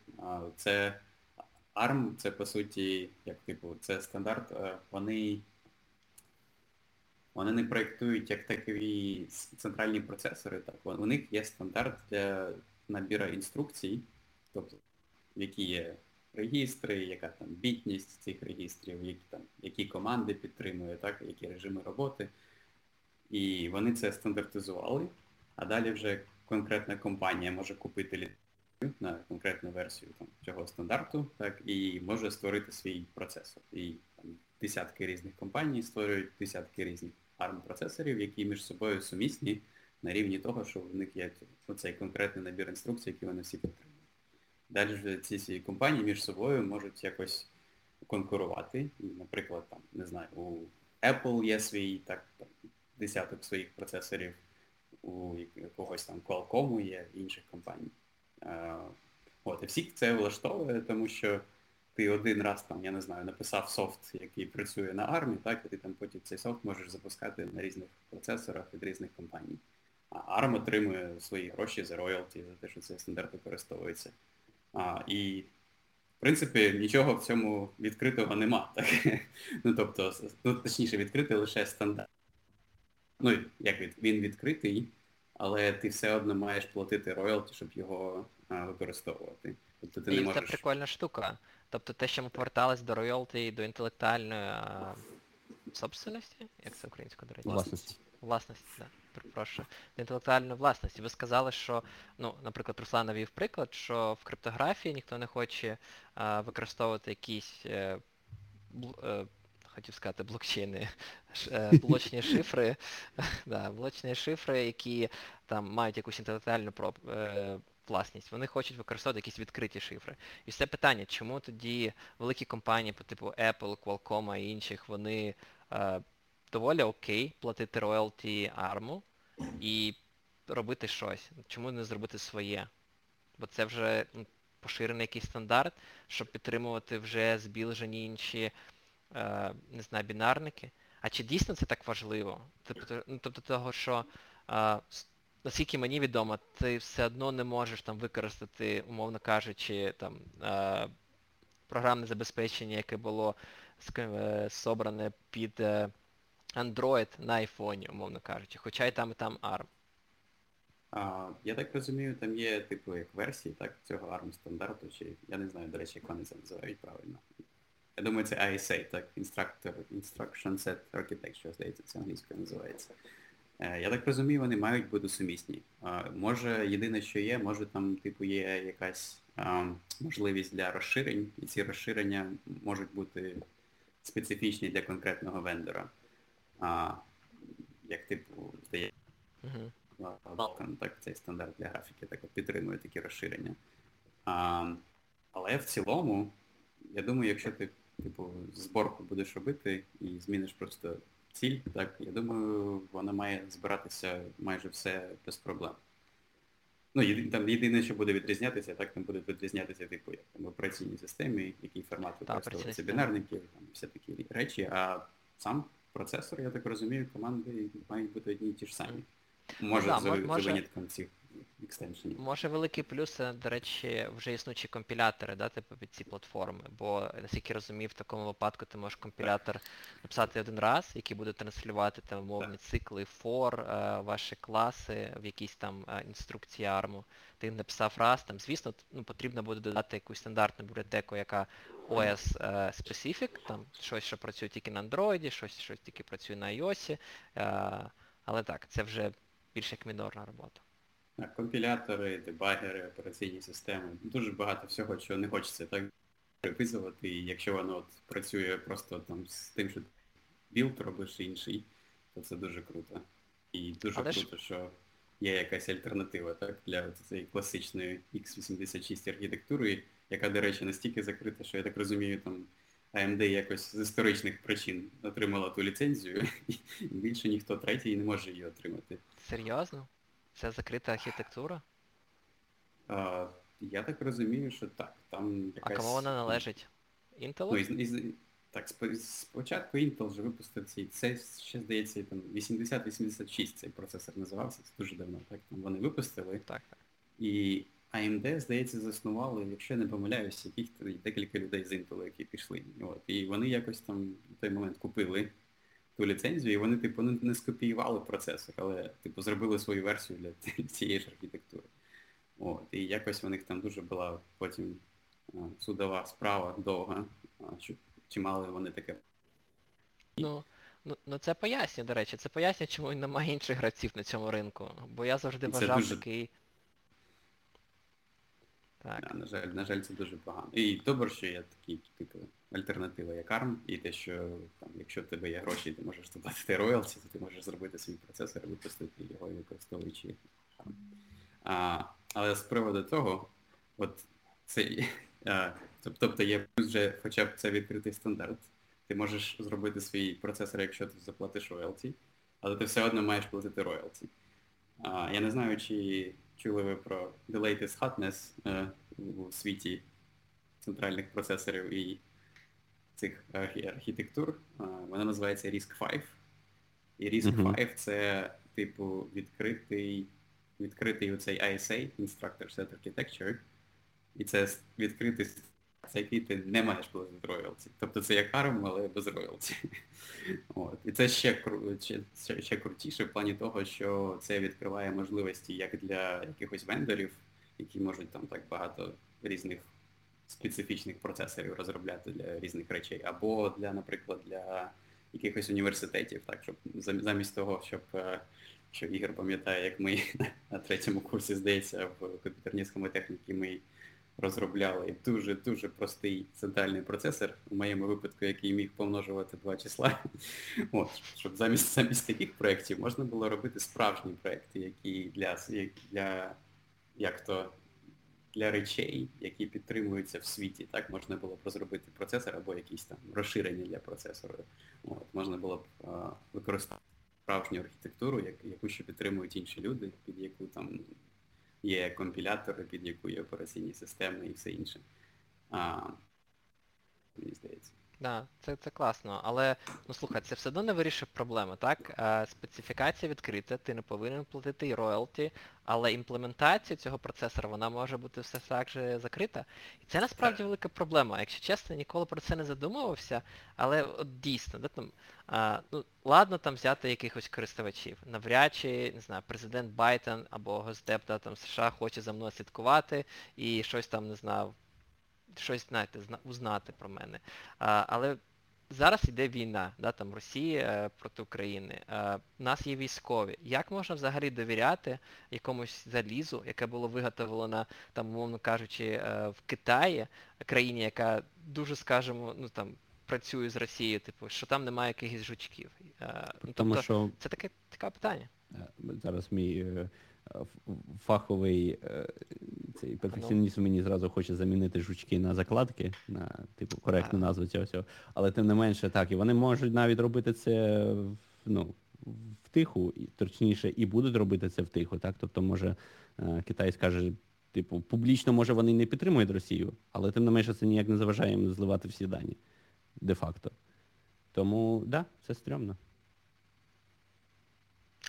Це ARM, це по суті, як типу, це стандарт, вони вони не проєктують як такові центральні процесори. Так, У них є стандарт для набіру інструкцій, тобто які є регістри, яка там бітність цих регістрів, які там, які команди підтримує, так, які режими роботи. І вони це стандартизували, а далі вже конкретна компанія може купити ліцензію на конкретну версію там, цього стандарту, так, і може створити свій процесор. І там, десятки різних компаній створюють десятки різних ARM-процесорів, які між собою сумісні на рівні того, що в них є оцей конкретний набір інструкцій, які вони всі підтримують. Далі вже ці ці компанії між собою можуть якось конкурувати. І, наприклад, там, не знаю, у Apple є свій так, десяток своїх процесорів, у якогось там Qualcomm є інших компаній. А, от, І всіх це влаштовує, тому що ти один раз там, я не знаю, написав софт, який працює на армії, так, і ти там потім цей софт можеш запускати на різних процесорах від різних компаній. А ARM отримує свої гроші за роялті, за те, що цей стандарт використовується. А, І, в принципі, нічого в цьому відкритого нема. Так? Ну, тобто, ну, точніше, відкритий лише стандарт. Ну, як від, він відкритий, але ти все одно маєш платити роялті, щоб його а, використовувати. Тобто ти І не можеш... це прикольна штука. Тобто те, що ми повертались до роялті, до інтелектуальної а... собственності, як це українською, до речі? Власності. Власності, так. Да перепрошую, до інтелектуальної власності. Ви сказали, що, ну, наприклад, Руслан навів приклад, що в криптографії ніхто не хоче а, використовувати якісь, е, бл, е, хотів сказати, блокчейни, е, блочні шифри, да, блочні шифри, які там мають якусь інтелектуальну е, власність. Вони хочуть використовувати якісь відкриті шифри. І все питання, чому тоді великі компанії по типу Apple, Qualcomm і інших, вони е, доволі окей платити роялті арму і робити щось. Чому не зробити своє? Бо це вже ну, поширений якийсь стандарт, щоб підтримувати вже збілжені інші, не знаю, бінарники. А чи дійсно це так важливо? Тобто, ну, тобто того, що е, наскільки мені відомо, ти все одно не можеш там використати, умовно кажучи, там е, програмне забезпечення, яке було собране е, під е, Android на айфоні, умовно кажучи, хоча й там і там ARM. А, Я так розумію, там є типу як версії, так, цього ARM стандарту, чи я не знаю, до речі, як вони це називають правильно. Я думаю, це ISA, так, Instructor, Instruction Set Architecture, здається, це англійською називається. Е, я так розумію, вони мають бути сумісні. Може, єдине, що є, може там типу є якась можливість для розширень, і ці розширення можуть бути специфічні для конкретного вендора як типу, здається, Vulkan, так, цей стандарт для графіки, так підтримує такі розширення. Але в цілому, я думаю, якщо ти типу, зборку будеш робити і зміниш просто ціль, так, я думаю, вона має збиратися майже все без проблем. Ну, єди, там єдине, що буде відрізнятися, так там будуть відрізнятися, типу, як там в операційній системі, який формат використовується бінарники, там всі такі речі, а сам процесор, я так розумію, команди мають бути одні і ті ж самі. Може, ну, да, за, може... за винятком цих екстеншенів. Може великий плюс, до речі, вже існуючі компілятори, да, типу під ці платформи. Бо, наскільки розумію, в такому випадку ти можеш компілятор написати один раз, який буде транслювати там умовні цикли for, е, ваші класи в якійсь там е, інструкції арму. Ти написав раз, там, звісно, ну, потрібно буде додати якусь стандартну бібліотеку, яка OS е, specific, там щось, що працює тільки на Android, щось, що тільки працює на iOS. Але так, це вже більш як мінорна робота. Компілятори, дебагери, операційні системи. Дуже багато всього, чого не хочеться так переписувати, і якщо воно от працює просто там з тим, що build робиш інший, то це дуже круто. І дуже Але круто, ж... що є якась альтернатива так, для цієї класичної x86 архітектури, яка, до речі, настільки закрита, що я так розумію, там AMD якось з історичних причин отримала ту ліцензію, і більше ніхто третій не може її отримати. Серйозно? Це закрита архітектура? А, Я так розумію, що так. Там якась... А кому вона належить? Intel? Ну, із, із, так, спочатку Intel вже випустив цей, це ще здається, там 8086 цей процесор називався, це дуже давно, так? Там вони випустили. Так, так. І AMD, здається, заснували, якщо я не помиляюсь, яких декілька людей з Intel, які пішли. От. І вони якось там в той момент купили ту ліцензію, і вони, типу, не скопіювали процесор, але типу, зробили свою версію для цієї ж архітектури. От. І якось у них там дуже була потім судова справа довга, чи мали вони таке. Ну, ну, ну це пояснює, до речі, це пояснює, чому немає інших гравців на цьому ринку. Бо я завжди вважав дуже... такий. Так. Да, на жаль, на жаль, це дуже погано. І добре, що є такі, типу, альтернатива як ARM, і те, що там, якщо в тебе є гроші, ти можеш заплатити роялті, то ти можеш зробити свій процесор випустити його і використовуючи. А, Але з приводу того, от це, а, тобто є вже хоча б це відкритий стандарт. Ти можеш зробити свій процесор, якщо ти заплатиш роялті, але ти все одно маєш платити роялті. Я не знаю, чи чули ви про The Latest Hotness е, у світі центральних процесорів і цих архітектур. Е, вона називається RISC 5. І RISC 5 це, типу, відкритий відкритий оцей ISA, Instructor Set Architecture, і це відкритий за який ти не маєш платити роялті. Тобто це як ARM, але без роялті. От. І це ще, ще, ще крутіше в плані того, що це відкриває можливості як для якихось вендорів, які можуть там так багато різних специфічних процесорів розробляти для різних речей, або для, наприклад, для якихось університетів, так, щоб замість того, щоб е, що Ігор пам'ятає, як ми на третьому курсі, здається, в комп'ютерній схемотехніці ми розробляли дуже-дуже простий центральний процесор, у моєму випадку, який міг помножувати два числа. От, Щоб замість замість таких проєктів можна було робити справжні проєкти, які для для як то для речей, які підтримуються в світі. Так, можна було б розробити процесор або якісь там розширення для процесору. От, Можна було б а, використати справжню архітектуру, як, яку ще підтримують інші люди, під яку там є компілятори, під яку є операційні системи і все інше. А, Мені здається. Да, це це класно, але ну слухай, це все одно не вирішує проблеми, так? А, специфікація відкрита, ти не повинен платити і роялті, але імплементація цього процесора, вона може бути все так же закрита. І це насправді велика проблема. Якщо чесно, ніколи про це не задумувався, але от дійсно, де там, а, ну, ладно там взяти якихось користувачів. Навряд чи, не знаю, президент Байден або Госдеп да, там США хоче за мною слідкувати і щось там, не знаю, щось знаєте, узнати про мене. А, Але зараз йде війна, да, там Росія е, проти України. А, У нас є військові. Як можна взагалі довіряти якомусь залізу, яке було виготовлено, там, умовно кажучи, е, в Китаї, країні, яка дуже, скажімо, ну там працює з Росією, типу, що там немає якихось жучків. А, ну, тобто, що... Це таке таке питання. Е, зараз мій фаховий цей перфекціоніст мені зразу хоче замінити жучки на закладки, на типу коректну назву цього всього. Але тим не менше так, і вони можуть навіть робити це ну, втиху, точніше, і будуть робити це втиху. так? Тобто, може, е, Китай скаже, типу, публічно, може, вони не підтримують Росію, але тим не менше це ніяк не заважає їм зливати всі дані, де-факто. Тому, так, да, це стрьомно.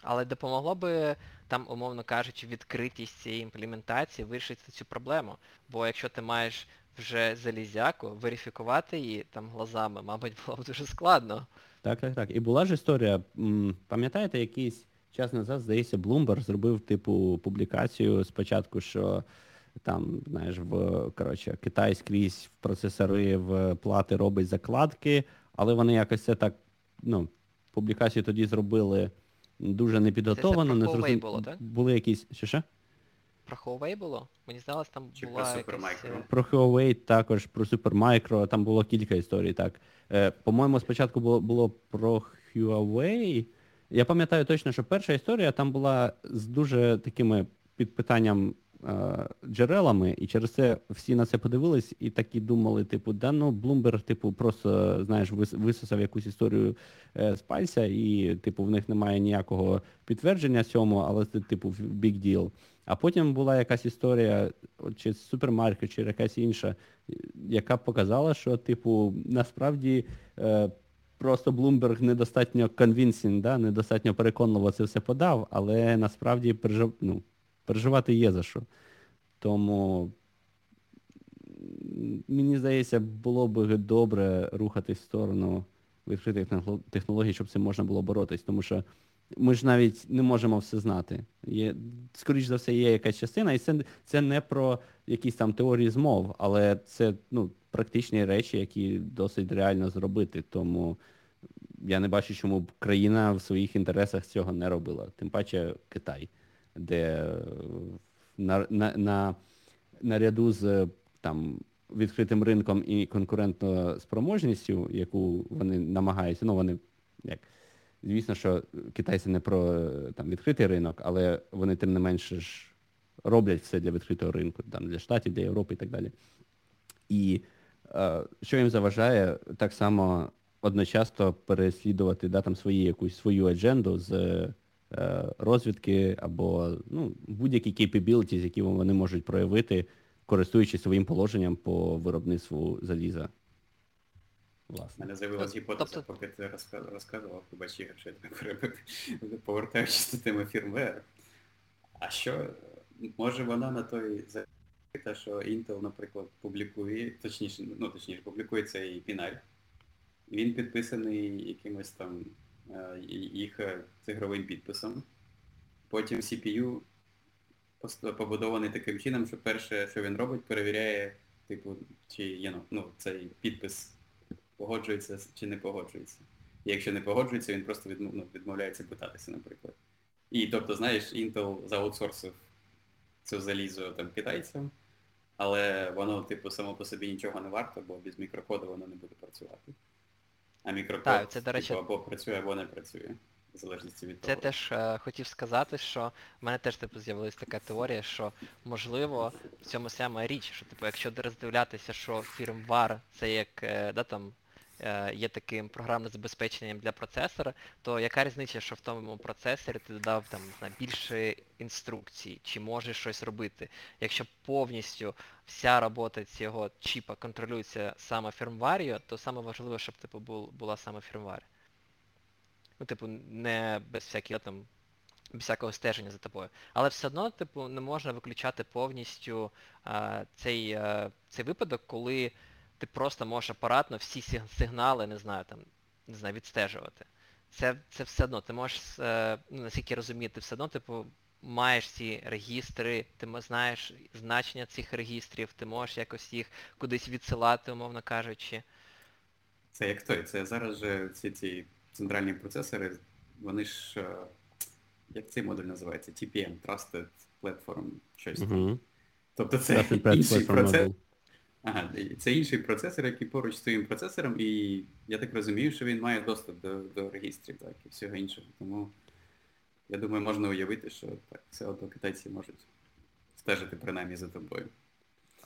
Але допомогло би там, умовно кажучи, відкритість цієї імплементації вирішити цю проблему. Бо якщо ти маєш вже залізяку, верифікувати її там глазами, мабуть, було б дуже складно. Так, так, так. І була ж історія, пам'ятаєте, якийсь час назад, здається, Bloomberg зробив типу публікацію спочатку, що там, знаєш, в коротше, Китай скрізь в процесори в плати робить закладки, але вони якось це так, ну, публікацію тоді зробили дуже непідготовано. не це про зрозум... було, так? Були якісь... Що ще? Про Huawei було? Мені здалося, там Чи була про якась... Е, про Huawei також, про Supermicro, там було кілька історій, так. Е, По-моєму, спочатку було, було про Huawei. Я пам'ятаю точно, що перша історія там була з дуже такими під питанням е, джерелами, і через це всі на це подивились і такі думали, типу, да ну Bloomberg, типу, просто, знаєш, вис- висосав якусь історію е, з пальця, і, типу, в них немає ніякого підтвердження цьому, але це, типу, big deal. А потім була якась історія, чи супермаркет, чи якась інша, яка показала, що, типу, насправді е, просто Bloomberg недостатньо convincing, да, недостатньо переконливо це все подав, але насправді ну, переживати є за що. Тому мені здається, було б добре рухатись в сторону відкритих технологій, щоб цим можна було боротись, тому що ми ж навіть не можемо все знати. Є, скоріш за все, є якась частина, і це, це не про якісь там теорії змов, але це ну, практичні речі, які досить реально зробити. Тому я не бачу, чому б країна в своїх інтересах цього не робила. Тим паче Китай, де на, на, на, наряду з там, відкритим ринком і конкурентноспроможністю, яку вони намагаються, ну вони як. Звісно, що китайці не про там, відкритий ринок, але вони тим не менше ж роблять все для відкритого ринку, там, для Штатів, для Європи і так далі. І е, що їм заважає, так само одночасно переслідувати да, там, свої, якусь свою адженду з розвідки або ну, будь-які capabilities, які вони можуть проявити, користуючись своїм положенням по виробництву заліза. Власне. мене з'явилась Тоб- гіпотеза, тобто- поки ти розказував, побач, Ігор, що я тебе перебив, повертаючись до теми фірмвер. А що, може вона на той те, що Intel, наприклад, публікує, точніше, ну точніше, публікує цей піналь. Він підписаний якимось там е, їх е, цифровим підписом. Потім CPU побудований таким чином, що перше, що він робить, перевіряє, типу, чи є ну, ну, цей підпис погоджується чи не погоджується. І якщо не погоджується, він просто відмов, ну, відмовляється питатися, наприклад. І тобто, знаєш, Intel заутсорсив цю залізо там китайцям, але воно, типу, само по собі нічого не варто, бо без мікрокоду воно не буде працювати. А мікрокод Так, це, до речі- типу, або працює, або не працює. В залежності від Це того. теж е, хотів сказати, що в мене теж типу з'явилася така теорія, що можливо в цьому саме річ, що типу, якщо роздивлятися, що фірмвар це як е, да, там, є таким програмним забезпеченням для процесора, то яка різниця, що в тому процесорі ти додав там більше інструкцій, чи можеш щось робити. Якщо повністю вся робота цього чіпа контролюється саме фірмварію, то саме важливо, щоб типу бу- була саме фірмварія. Ну, типу, не без всяких там, без всякого стеження за тобою. Але все одно, типу, не можна виключати повністю а, цей, а, цей випадок, коли ти просто можеш апаратно всі сигнали, не знаю, там, не знаю, відстежувати. Це, це все одно, ти можеш, е, ну, наскільки розумію, ти все одно, типу, маєш ці регістри, ти знаєш значення цих регістрів, ти можеш якось їх кудись відсилати, умовно кажучи. Це як той, це зараз же ці ці центральні процесори, вони ж, е, як цей модуль називається? TPM, Trusted Platform, щось. Угу. Тобто це інший процес. Ага, це інший процесор, який поруч з твоїм процесором, і я так розумію, що він має доступ до, до регістрів, так, і всього іншого. Тому я думаю, можна уявити, що так, все одно китайці можуть стежити принаймні за тобою.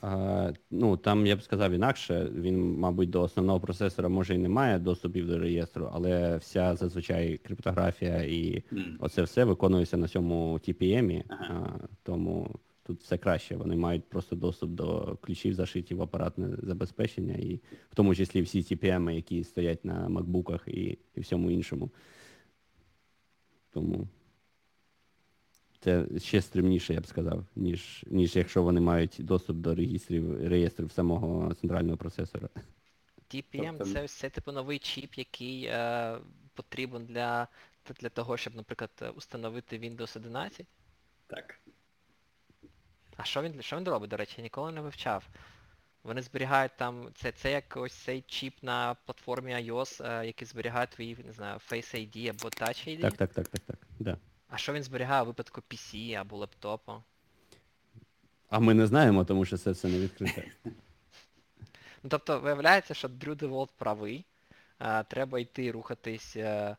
А, ну, там я б сказав інакше, він, мабуть, до основного процесора може і не має доступів до реєстру, але вся зазвичай криптографія і М. оце все виконується на цьому TPM, Ага. а, тому тут все краще. Вони мають просто доступ до ключів зашитів в апаратне забезпечення, і в тому числі всі TPM, які стоять на макбуках і, і всьому іншому. Тому це ще стримніше, я б сказав, ніж, ніж якщо вони мають доступ до реєстрів, реєстрів самого центрального процесора. TPM Тобто- це все типу новий чіп, який е, потрібен для, для того, щоб, наприклад, установити Windows 11. Так. А що він, що він робить, до речі, я ніколи не вивчав. Вони зберігають там, це, це як ось цей чіп на платформі iOS, е, який зберігає твої, не знаю, Face ID або Touch ID. Так, так, так, так, так. Да. А що він зберігає у випадку PC або лептопу? А ми не знаємо, тому що це все не відкрите. Ну тобто виявляється, що Дрю Деволт правий. Е, треба йти рухатись е,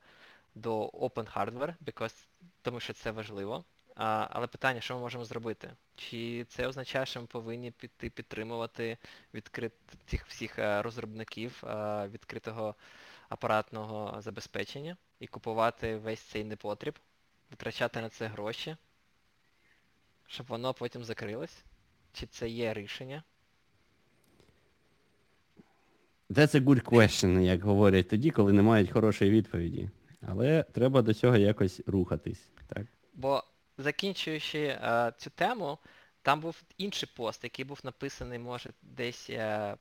до Open Hardware, because, тому що це важливо. А, але питання, що ми можемо зробити? Чи це означає, що ми повинні піти підтримувати відкрит... цих всіх е, розробників е, відкритого апаратного забезпечення і купувати весь цей непотріб, витрачати на це гроші, щоб воно потім закрилось? Чи це є рішення? That's a good question, як говорять тоді, коли не мають хорошої відповіді. Але треба до цього якось рухатись. Так? Бо закінчуючи е, цю тему, там був інший пост, який був написаний, може, десь, е,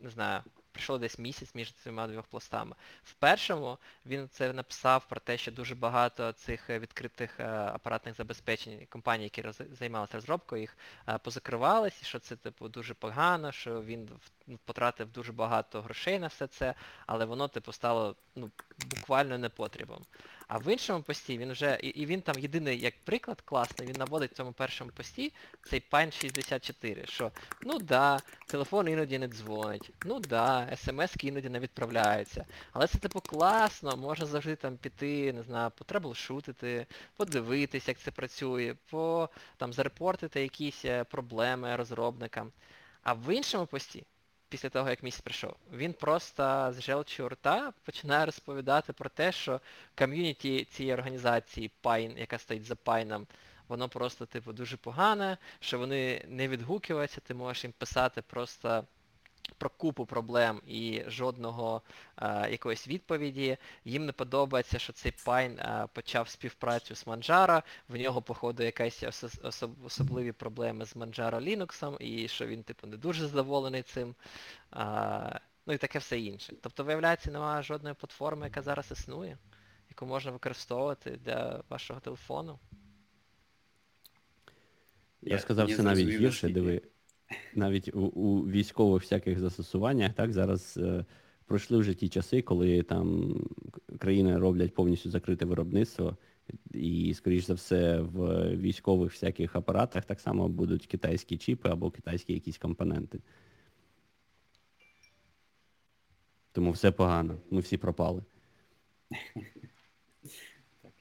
не знаю, пройшло десь місяць між цими двох постами. В першому він це написав про те, що дуже багато цих е, відкритих е, апаратних забезпечень компаній, які роз... займалися розробкою, їх е, позакривались, що це типу дуже погано, що він потратив дуже багато грошей на все це, але воно типу стало ну, буквально непотрібом. А в іншому пості він вже, і, і він там єдиний як приклад класний, він наводить в цьому першому пості цей Pine 64, що ну да, телефон іноді не дзвонить, ну да, смс іноді не відправляються. Але це типу класно, можна завжди там піти, не знаю, потреблшутити, подивитись, як це працює, по там зарепортити якісь е, проблеми розробникам. А в іншому пості, після того, як місяць прийшов, він просто з желчю рта починає розповідати про те, що ком'юніті цієї організації Pine, яка стоїть за Пайном, воно просто, типу, дуже погане, що вони не відгукуються, ти можеш їм писати просто про купу проблем і жодного е, якоїсь відповіді. Їм не подобається, що цей Pine е, почав співпрацю з Manjaro, в нього, походу, якась особ- особливі проблеми з Manjaro Linux, і що він, типу, не дуже задоволений цим. А, ну і таке все інше. Тобто, виявляється, немає жодної платформи, яка зараз існує, яку можна використовувати для вашого телефону. Я, сказав, це навіть гірше, диви. Навіть у, у військових всяких застосуваннях, так, зараз е, пройшли вже ті часи, коли там країни роблять повністю закрите виробництво, і, скоріш за все, в військових всяких апаратах так само будуть китайські чіпи або китайські якісь компоненти. Тому все погано, ми всі пропали.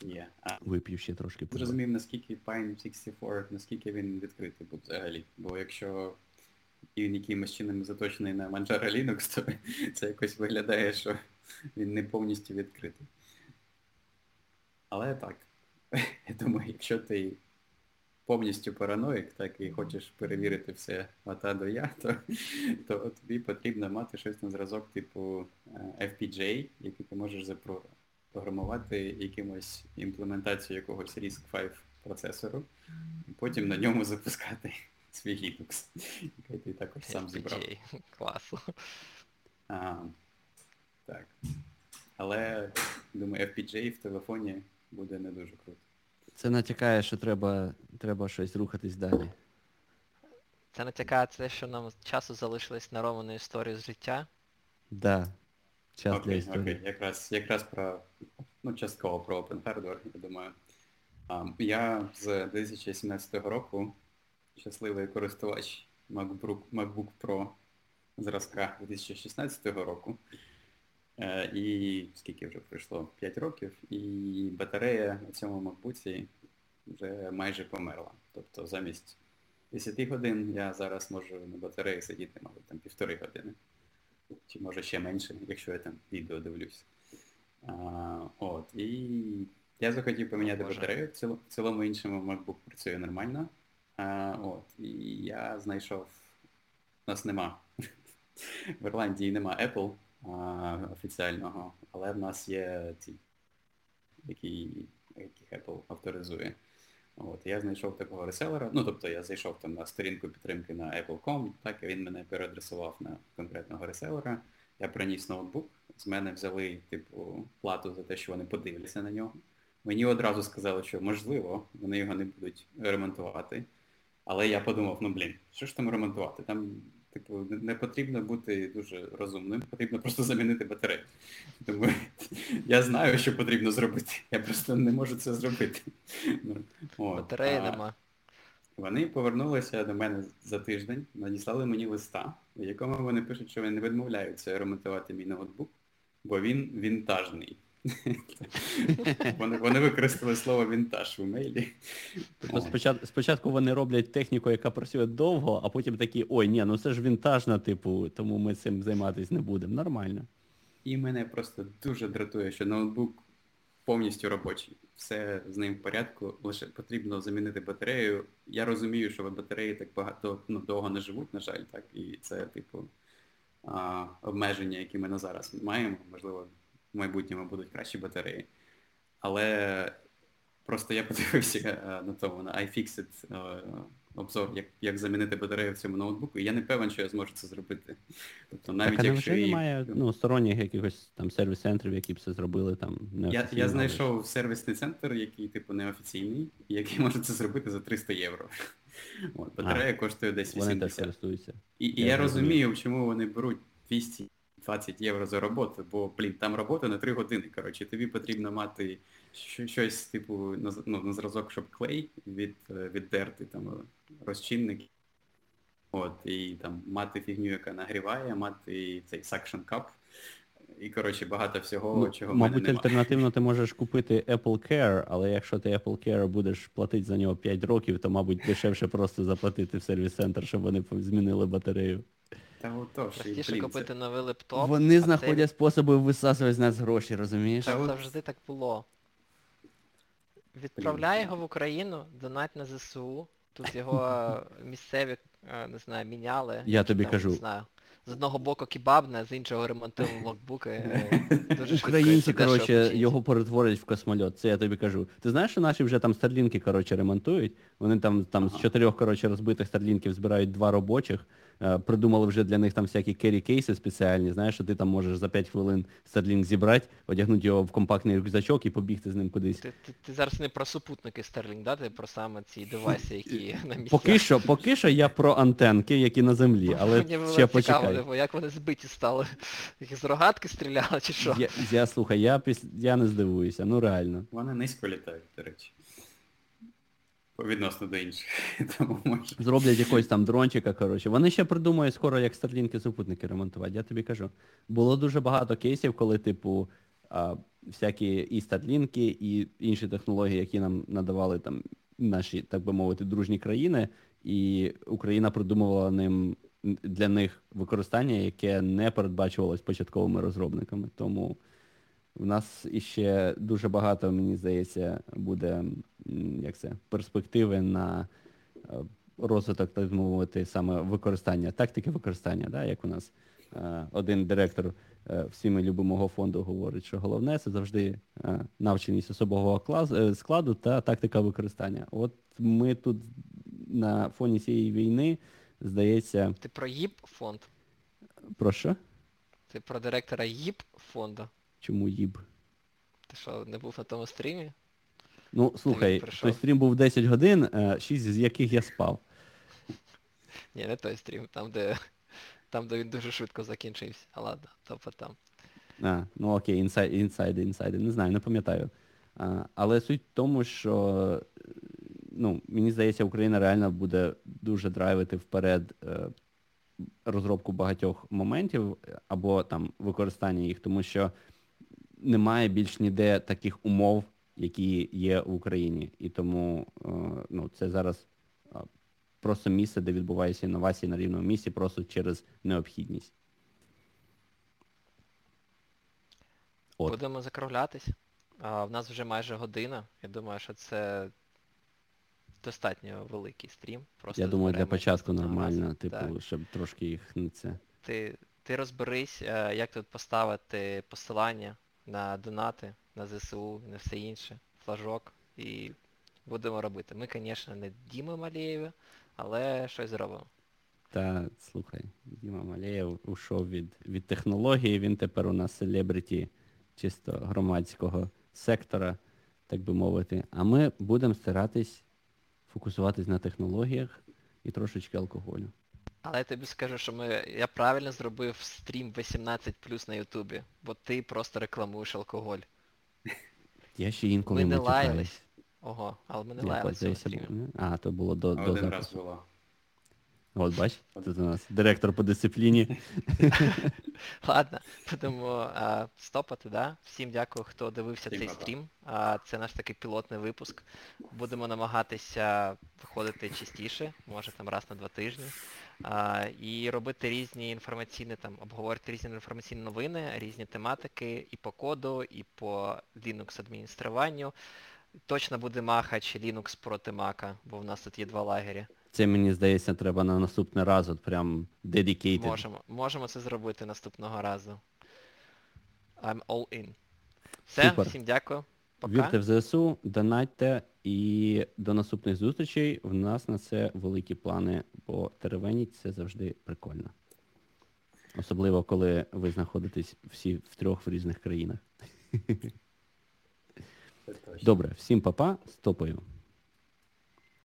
Є. А Вип'ю ще трошки зрозумів, наскільки Pine 64, наскільки він відкритий був взагалі. Бо якщо він якимось чином заточений на Manjaro Linux, то це якось виглядає, що він не повністю відкритий. Але так, я думаю, якщо ти повністю параноїк, так і хочеш перевірити все от А до Я, то, то тобі потрібно мати щось на зразок типу е, FPGA, який ти можеш запрограмувати якимось імплементацією якогось RISC-V процесору, потім на ньому запускати свій Linux, який ти також сам зібрав. А, так. Але, думаю, FPGA в телефоні буде не дуже круто. Це натякає, що треба, треба щось рухатись далі. Це натякає це, що нам часу залишилось на роману історію з життя. Да. Час для Окей, історії. окей, якраз, якраз про, ну, частково про Open Hardware, я думаю. А, я з 2017 року щасливий користувач MacBook, MacBook Pro зразка 2016 року. Е, І скільки вже пройшло? 5 років, і батарея на цьому MacBook вже майже померла. Тобто замість 10 годин я зараз можу на батареї сидіти, мабуть, там півтори години. Чи може ще менше, якщо я там відео дивлюсь. А, от, і я захотів поміняти батарею, в цілому іншому MacBook працює нормально. А, от, і я знайшов, у нас нема. В Ірландії нема Apple а, офіціального, але в нас є ці, які, яких Apple авторизує. От, я знайшов такого реселера, ну тобто я зайшов там на сторінку підтримки на Apple.com, так, і він мене переадресував на конкретного реселера. Я приніс ноутбук, з мене взяли, типу, плату за те, що вони подивляться на нього. Мені одразу сказали, що можливо, вони його не будуть ремонтувати. Але я подумав, ну блін, що ж там ремонтувати? Там, типу, не- потрібно бути дуже розумним, потрібно просто замінити батарею. Тому я знаю, що потрібно зробити. Я просто не можу це зробити. Ну, от, Батареї а нема. Вони повернулися до мене за тиждень, надіслали мені листа, в якому вони пишуть, що вони не відмовляються ремонтувати мій ноутбук, бо він вінтажний. Вони, вони використали слово вінтаж в емейлі. Тобто спочатку, спочатку вони роблять техніку, яка працює довго, а потім такі, ой, ні, ну це ж вінтажна, типу, тому ми цим займатися не будемо. Нормально. І мене просто дуже дратує, що ноутбук повністю робочий. Все з ним в порядку, лише потрібно замінити батарею. Я розумію, що батареї так багато ну, довго не живуть, на жаль, так, і це, типу, а, обмеження, які ми на зараз маємо. Можливо, в майбутньому будуть кращі батареї. Але просто я подивився е, на тому, на iFixit е, обзор, як як замінити батарею в цьому ноутбуку, і я не певен, що я зможу це зробити. Тобто навіть так, а якщо і... немає ну, сторонніх якихось там сервіс-центрів, які б це зробили там Я, я знайшов сервісний центр, який типу неофіційний, і який може це зробити за 300 євро. От, батарея коштує десь Вони теж 80. користуються. І, і Я я розумію, чому вони беруть 220 євро за роботу, бо, блін, там робота на 3 години. Коротше, тобі потрібно мати щось, типу, ну, на зразок, щоб клей від, віддерти, там, розчинник. От, і там мати фігню, яка нагріває, мати цей suction cup. І, коротше, багато всього, Ну, чого в мене мабуть, немає. альтернативно ти можеш купити Apple Care, але якщо ти Apple Care будеш платити за нього 5 років, то, мабуть, дешевше просто заплатити в сервіс-центр, щоб вони змінили батарею. Та отож, Простіше блін, купити це... новий лептоп. Вони а це знаходять способи висасувати з нас гроші, розумієш? Та Так от- завжди так було. Відправляй його в Україну, донать на ЗСУ. Тут його е, місцеві, е, не знаю, міняли. Я тобі Там, кажу. Не знаю. З одного боку кебабне, з іншого ремонтуємо локбуки. е, Дуже швидко і Українці, це дешево коротше, його перетворять в космольот, це я тобі кажу. Ти знаєш, що наші вже там старлінки, коротше, ремонтують? Вони там, там з чотирьох, коротше, розбитих старлінків збирають два робочих. Е, Придумали вже для них там всякі керрі-кейси спеціальні, знаєш, що ти там можеш за 5 хвилин старлінг зібрати, одягнути його в компактний рюкзачок і побігти з ним кудись. Ти, ти, ти зараз не про супутники Starlink, да? Ти про саме ці девайси, які на місцях. Поки що, поки що я про антенки, які на землі, але Мені було ще цікаво, почекай. типу, як вони збиті стали. Їх з рогатки стріляли чи що? Я, я слухай, я я не здивуюся, ну реально. Вони низько літають, до речі. Відносно до інших. Тому може. Зроблять якогось там дрончика, коротше. Вони ще придумають скоро, як старлінки супутники ремонтувати, я тобі кажу. Було дуже багато кейсів, коли, типу, а, всякі і старлінки, і інші технології, які нам надавали там наші, так би мовити, дружні країни, і Україна придумувала ним для них використання, яке не передбачувалось початковими розробниками. Тому в нас іще дуже багато, мені здається, буде як це, перспективи на е, розвиток, так мовити, саме використання, тактики використання, да, як у нас е, один директор е, всі ми любимого фонду говорить, що головне це завжди навченість особового складу та тактика використання. От ми тут на фоні цієї війни, здається, Ти про ЄІП фонд? про що? Ти про директора ЄІП фонду? Чому їб? Ти що, не був на тому стрімі? Ну, слухай, той стрім був 10 годин, 6 з яких я спав. Ні, не той стрім, там де, там, де він дуже швидко закінчився. А ладно, то потім. А, ну окей, інсайди, інсайди, інсайди, не знаю, не пам'ятаю. А, але суть в тому, що е, ну, мені здається, Україна реально буде дуже драйвити вперед е, розробку багатьох моментів е, або там використання їх, тому що немає більш ніде таких умов, які є в Україні. І тому е, ну, це зараз е, просто місце, де відбуваються інновації на рівному місці, просто через необхідність. От. Будемо закруглятись. В нас вже майже година. Я думаю, що це достатньо великий стрім. Просто Я думаю, для початку нормально, типу, Так. щоб трошки їх не це. Ти, ти розберись, е, як тут поставити посилання на донати, на ЗСУ, на все інше, флажок, і будемо робити. Ми, звісно, не Діми Малєєві, але щось зробимо. Та слухай, Діма Малеєв ушов від, від технології, він тепер у нас селебриті чисто громадського сектора, так би мовити. А ми будемо старатись фокусуватись на технологіях і трошечки алкоголю. Але я тобі скажу, що ми, я правильно зробив стрім 18 на Ютубі, бо ти просто рекламуєш алкоголь. Я ще інколи Ми не матюкаюсь. лаялись. Ого, але ми не Я лаялись стрімі. було- А, то було до, до Один раз запису. було. От бач, тут у нас директор по дисципліні. Ладно, будемо а, стопати, да? Всім дякую, хто дивився Всім цей па-па. стрім. А, це наш такий пілотний випуск. Будемо намагатися виходити частіше, може там раз на два тижні. А, і робити різні інформаційні, там, обговорити різні інформаційні новини, різні тематики і по коду, і по Linux адмініструванню. Точно буде Махач Linux проти Мака, бо в нас тут є два лагері. Це мені здається, треба на наступний раз, от прям dedicated. Можемо, можемо це зробити наступного разу. I'm all in. Все, Супер. всім дякую. Пока. Вірте в ЗСУ, донатьте і до наступних зустрічей. В нас на це великі плани, бо теревеніть це завжди прикольно. Особливо, коли ви знаходитесь всі в трьох в різних країнах. Добре, всім папа, стопою.